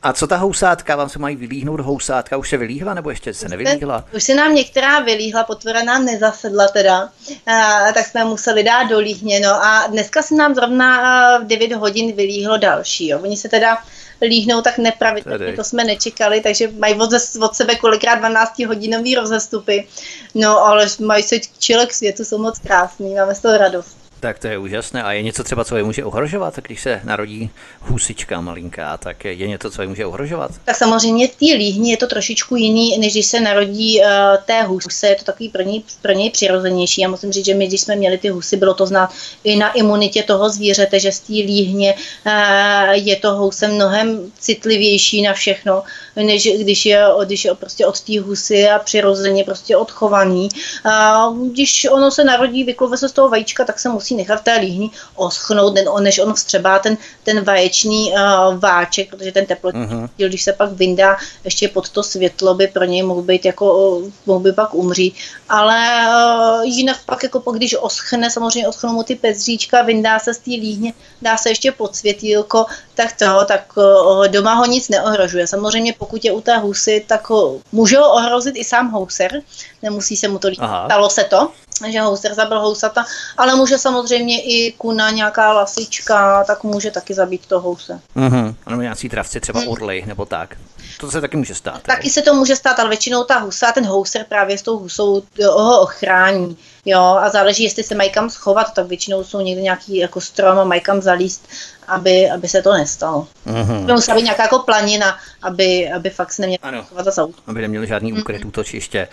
A co ta housátka? Vám se mají vylíhnout housátka? Už se vylíhla nebo ještě se nevylíhla? Už se nám některá vylíhla, potvora nám nezasedla teda, a, tak jsme museli dát do líhně. No a dneska se nám zrovna v 9 hodin vylíhlo další. Jo. Oni se teda líhnou tak nepravidelně, to jsme nečekali, takže mají od, od sebe kolikrát 12 hodinový rozestupy. No ale mají se čilek světu, jsou moc krásný, máme z toho radost. Tak to je úžasné. A je něco třeba, co je může ohrožovat, když se narodí husička malinká, tak je něco, co je může ohrožovat? Tak samozřejmě v té líhni je to trošičku jiný, než když se narodí uh, té huse. Je to takový pro něj, pro něj přirozenější. Já musím říct, že my, když jsme měli ty husy, bylo to znát i na imunitě toho zvířete, že z té líhně uh, je to house mnohem citlivější na všechno, než když je, když je prostě od té husy a přirozeně prostě odchovaný. Uh, když ono se narodí, vyklove se z toho vajíčka, tak se musí musí nechat v té líhni oschnout, než on vstřebá ten, ten vaječný uh, váček, protože ten teplotní uh-huh. když se pak vyndá ještě pod to světlo, by pro něj mohl být jako, mohl by pak umřít. Ale uh, jinak pak, jako pak, když oschne, samozřejmě oschnou mu ty pezříčka, vyndá se z té líhně, dá se ještě pod světýlko, tak to, tak uh, doma ho nic neohrožuje. Samozřejmě pokud je u té husy, tak ho může ho ohrozit i sám houser, nemusí se mu to líbit. Stalo se to, že houser zabil housata, ale může samozřejmě i kuna, nějaká lasička, tak může taky zabít to house. Uh-huh. Ano, nějací travci, třeba urly nebo tak. To se taky může stát. Taky se to může stát, ale většinou ta husa, ten houser právě s tou husou ho ochrání. Jo, a záleží, jestli se mají kam schovat, tak většinou jsou někde nějaký jako strom a mají kam zalíst aby, aby se to nestalo. Mm-hmm. Musela být nějaká jako planina, aby, aby fakt se neměl ano. za Aby neměl žádný úkryt mm-hmm. útočiště.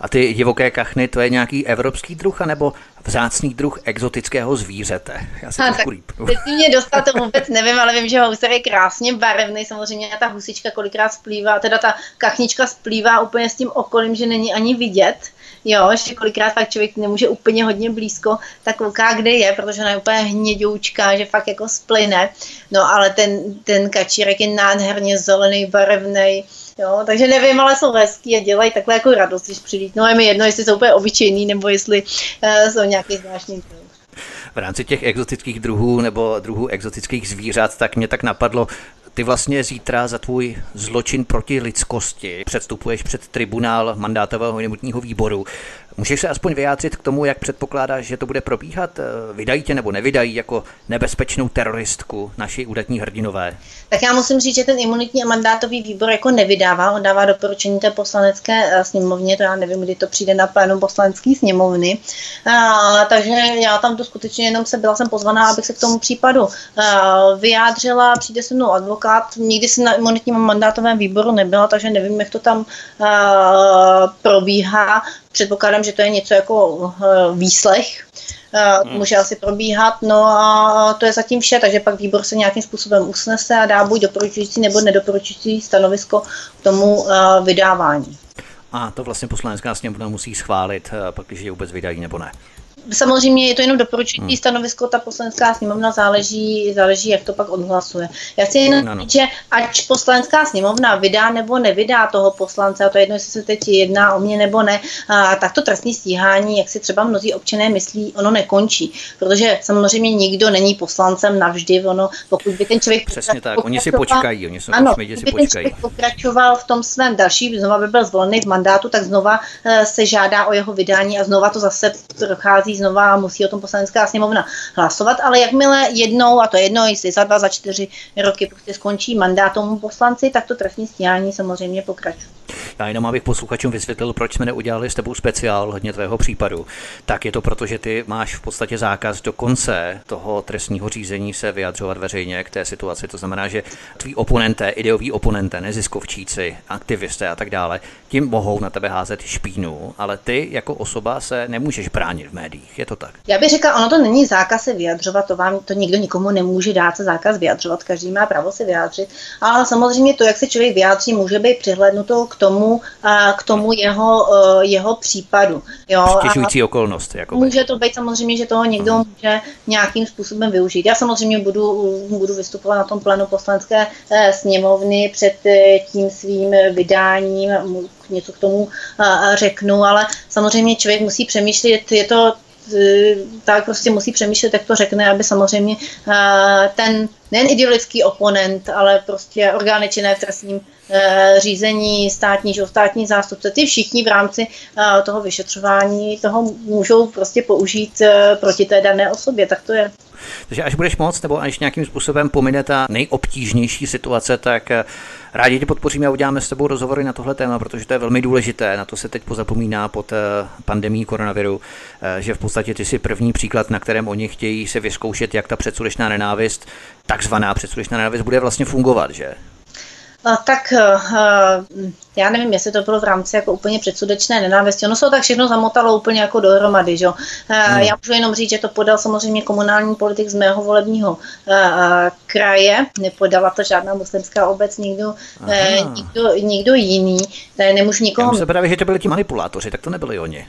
A ty divoké kachny, to je nějaký evropský druh, anebo vzácný druh exotického zvířete? Já si a, tak Teď mě dostal, to vůbec nevím, ale vím, že houser je krásně barevný, samozřejmě ta husička kolikrát splývá, teda ta kachnička splývá úplně s tím okolím, že není ani vidět jo, že kolikrát fakt člověk nemůže úplně hodně blízko, tak kouká, kde je, protože ona je úplně hnědoučká, že fakt jako splyne. No ale ten, ten kačírek je nádherně zelený, barevný, Jo, takže nevím, ale jsou hezký a dělají takhle jako radost, když přilít. No je mi jedno, jestli jsou úplně obyčejný, nebo jestli uh, jsou nějaký zvláštní v rámci těch exotických druhů nebo druhů exotických zvířat, tak mě tak napadlo, ty vlastně zítra za tvůj zločin proti lidskosti předstupuješ před tribunál mandátového imunitního výboru. Můžeš se aspoň vyjádřit k tomu, jak předpokládáš, že to bude probíhat? Eh, vydají tě nebo nevydají jako nebezpečnou teroristku naši údatní hrdinové? Tak já musím říct, že ten imunitní a mandátový výbor jako nevydává. On dává doporučení té poslanecké eh, sněmovně, to já nevím, kdy to přijde na plénum poslanecké sněmovny. A, takže já tam to skutečně jenom se byla jsem pozvaná, abych se k tomu případu vyjádřila. Přijde se mnou advokát. Nikdy jsem na imunitním a mandátovém výboru nebyla, takže nevím, jak to tam probíhá. Předpokládám, že to je něco jako eh, výslech, eh, hmm. může asi probíhat, no a to je zatím vše, takže pak výbor se nějakým způsobem usnese a dá buď doporučující nebo nedoporučující stanovisko k tomu eh, vydávání. A to vlastně poslanecká sněmovna musí schválit, pak když je vůbec vydají nebo ne. Samozřejmě je to jenom doporučující hmm. stanovisko, ta poslanecká sněmovna záleží, záleží, jak to pak odhlasuje. Já chci jenom no, no. říct, že ať poslanecká sněmovna vydá nebo nevydá toho poslance, a to je jedno, jestli se teď jedná o mě nebo ne, a tak to trestní stíhání, jak si třeba mnozí občané myslí, ono nekončí. Protože samozřejmě nikdo není poslancem navždy, ono, pokud by ten člověk. Přesně tak, oni si počkají, oni jsou ano, si počkají. Ten pokračoval v tom svém další, znova by byl zvolený v mandátu, tak znova uh, se žádá o jeho vydání a znova to zase prochází přichází znova a musí o tom poslanecká sněmovna hlasovat, ale jakmile jednou, a to jedno, jestli za dva, za čtyři roky prostě skončí mandát tomu poslanci, tak to trestní stíhání samozřejmě pokračuje. Já jenom abych posluchačům vysvětlil, proč jsme neudělali s tebou speciál hodně tvého případu. Tak je to proto, že ty máš v podstatě zákaz do konce toho trestního řízení se vyjadřovat veřejně k té situaci. To znamená, že tví oponenté, ideoví oponenté, neziskovčíci, aktivisté a tak dále, tím mohou na tebe házet špínu, ale ty jako osoba se nemůžeš bránit v médiích. Je to tak? Já bych řekla, ono to není zákaz se vyjadřovat, to vám to nikdo nikomu nemůže dát se zákaz vyjadřovat, každý má právo se vyjádřit, ale samozřejmě to, jak se člověk vyjádří, může být přihlednuto k tomu, k tomu jeho, e, jeho případu. Jo? Stěžující okolnost. Jakoby. Může to být samozřejmě, že toho někdo hmm. může nějakým způsobem využít. Já samozřejmě budu, budu vystupovat na tom plánu poslanské e, sněmovny před e, tím svým vydáním, něco k tomu řeknu, ale samozřejmě člověk musí přemýšlet, je to tak prostě musí přemýšlet, jak to řekne, aby samozřejmě ten nejen ideologický oponent, ale prostě orgány činné v trestním Eh, řízení státní, státní zástupce, ty všichni v rámci eh, toho vyšetřování toho můžou prostě použít eh, proti té dané osobě, tak to je. Takže až budeš moc, nebo až nějakým způsobem pomine ta nejobtížnější situace, tak rádi tě podpoříme a uděláme s tebou rozhovory na tohle téma, protože to je velmi důležité. Na to se teď pozapomíná pod pandemí koronaviru, že v podstatě ty jsi první příklad, na kterém oni chtějí se vyzkoušet, jak ta předsudečná nenávist, takzvaná předsudečná nenávist, bude vlastně fungovat, že? Tak eh, já nevím, jestli to bylo v rámci jako úplně předsudečné nenávisti. Ono se to tak všechno zamotalo úplně jako dohromady. Že? Hmm. Já můžu jenom říct, že to podal samozřejmě komunální politik z mého volebního eh, kraje. Nepodala to žádná muslimská obec, nikdo, nikdo, nikdo jiný. Nemůžu nikoho... Já se právě, že to byli ti manipulátoři, tak to nebyli oni.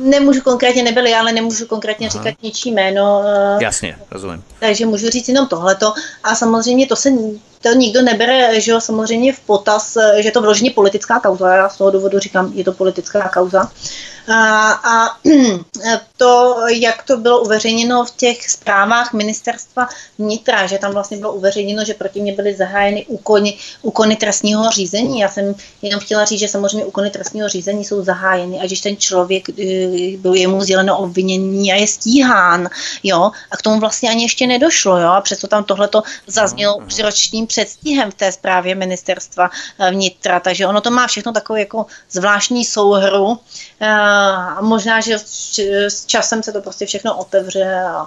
Nemůžu konkrétně, nebyli, ale nemůžu konkrétně Aha. říkat ničí jméno. Eh, Jasně, rozumím. Takže můžu říct jenom tohleto. A samozřejmě to se to nikdo nebere, že jo, samozřejmě v potaz, že je to vložně politická kauza. Já z toho důvodu říkám, je to politická kauza. A, a to, jak to bylo uveřejněno v těch zprávách ministerstva vnitra, že tam vlastně bylo uveřejněno, že proti mě byly zahájeny úkony, úkony trestního řízení. Já jsem jenom chtěla říct, že samozřejmě úkony trestního řízení jsou zahájeny a když ten člověk eh, byl jemu sděleno obvinění a je stíhán, jo, a k tomu vlastně ani ještě nedošlo, jo, a přesto tam tohleto zaznělo při ročním předstihem v té zprávě ministerstva eh, vnitra, takže ono to má všechno takovou jako zvláštní souhru eh, a možná, že s časem se to prostě všechno otevře a,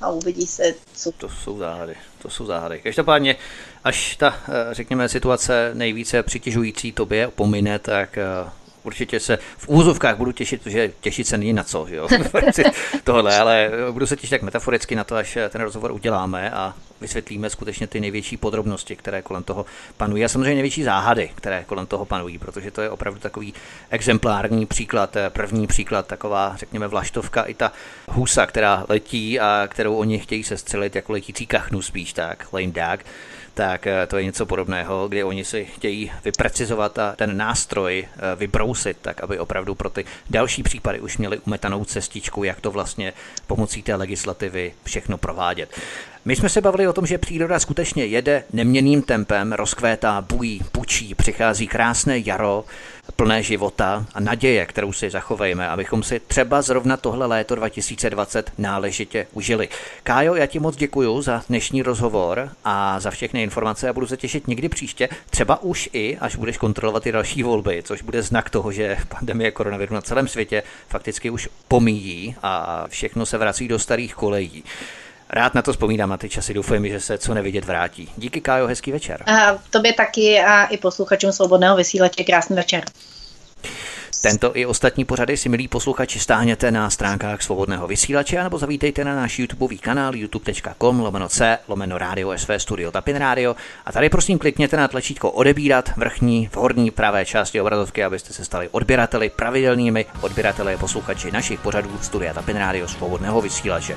a uvidí se, co... To jsou záhady, to jsou záhady. Každopádně, až ta, eh, řekněme, situace nejvíce přitěžující tobě pomine, tak určitě se v úzovkách budu těšit, protože těšit se není na co, jo? tohle, ale budu se těšit tak metaforicky na to, až ten rozhovor uděláme a vysvětlíme skutečně ty největší podrobnosti, které kolem toho panují a samozřejmě největší záhady, které kolem toho panují, protože to je opravdu takový exemplární příklad, první příklad, taková, řekněme, vlaštovka i ta husa, která letí a kterou oni chtějí se střelit jako letící kachnu spíš tak, lame duck, tak eh, to je něco podobného, kdy oni si chtějí vyprecizovat a ten nástroj eh, vybrousit, tak aby opravdu pro ty další případy už měli umetanou cestičku, jak to vlastně pomocí té legislativy všechno provádět. My jsme se bavili o tom, že příroda skutečně jede neměným tempem, rozkvétá, bují, pučí, přichází krásné jaro, plné života a naděje, kterou si zachovejme, abychom si třeba zrovna tohle léto 2020 náležitě užili. Kájo, já ti moc děkuji za dnešní rozhovor a za všechny informace a budu se těšit někdy příště, třeba už i, až budeš kontrolovat i další volby, což bude znak toho, že pandemie koronaviru na celém světě fakticky už pomíjí a všechno se vrací do starých kolejí. Rád na to vzpomínám, na ty časy. Doufám, že se co nevidět vrátí. Díky, Kájo, hezký večer. A tobě taky a i posluchačům Svobodného vysílače krásný večer. Tento i ostatní pořady si, milí posluchači, stáhněte na stránkách Svobodného vysílače anebo zavítejte na náš YouTubeový kanál youtube.com lomeno C lomeno Radio SV Studio Tapin Radio a tady prosím klikněte na tlačítko odebírat vrchní v horní pravé části obrazovky, abyste se stali odběrateli, pravidelnými odběrateli a posluchači našich pořadů Studia Tapin Radio Svobodného vysílače.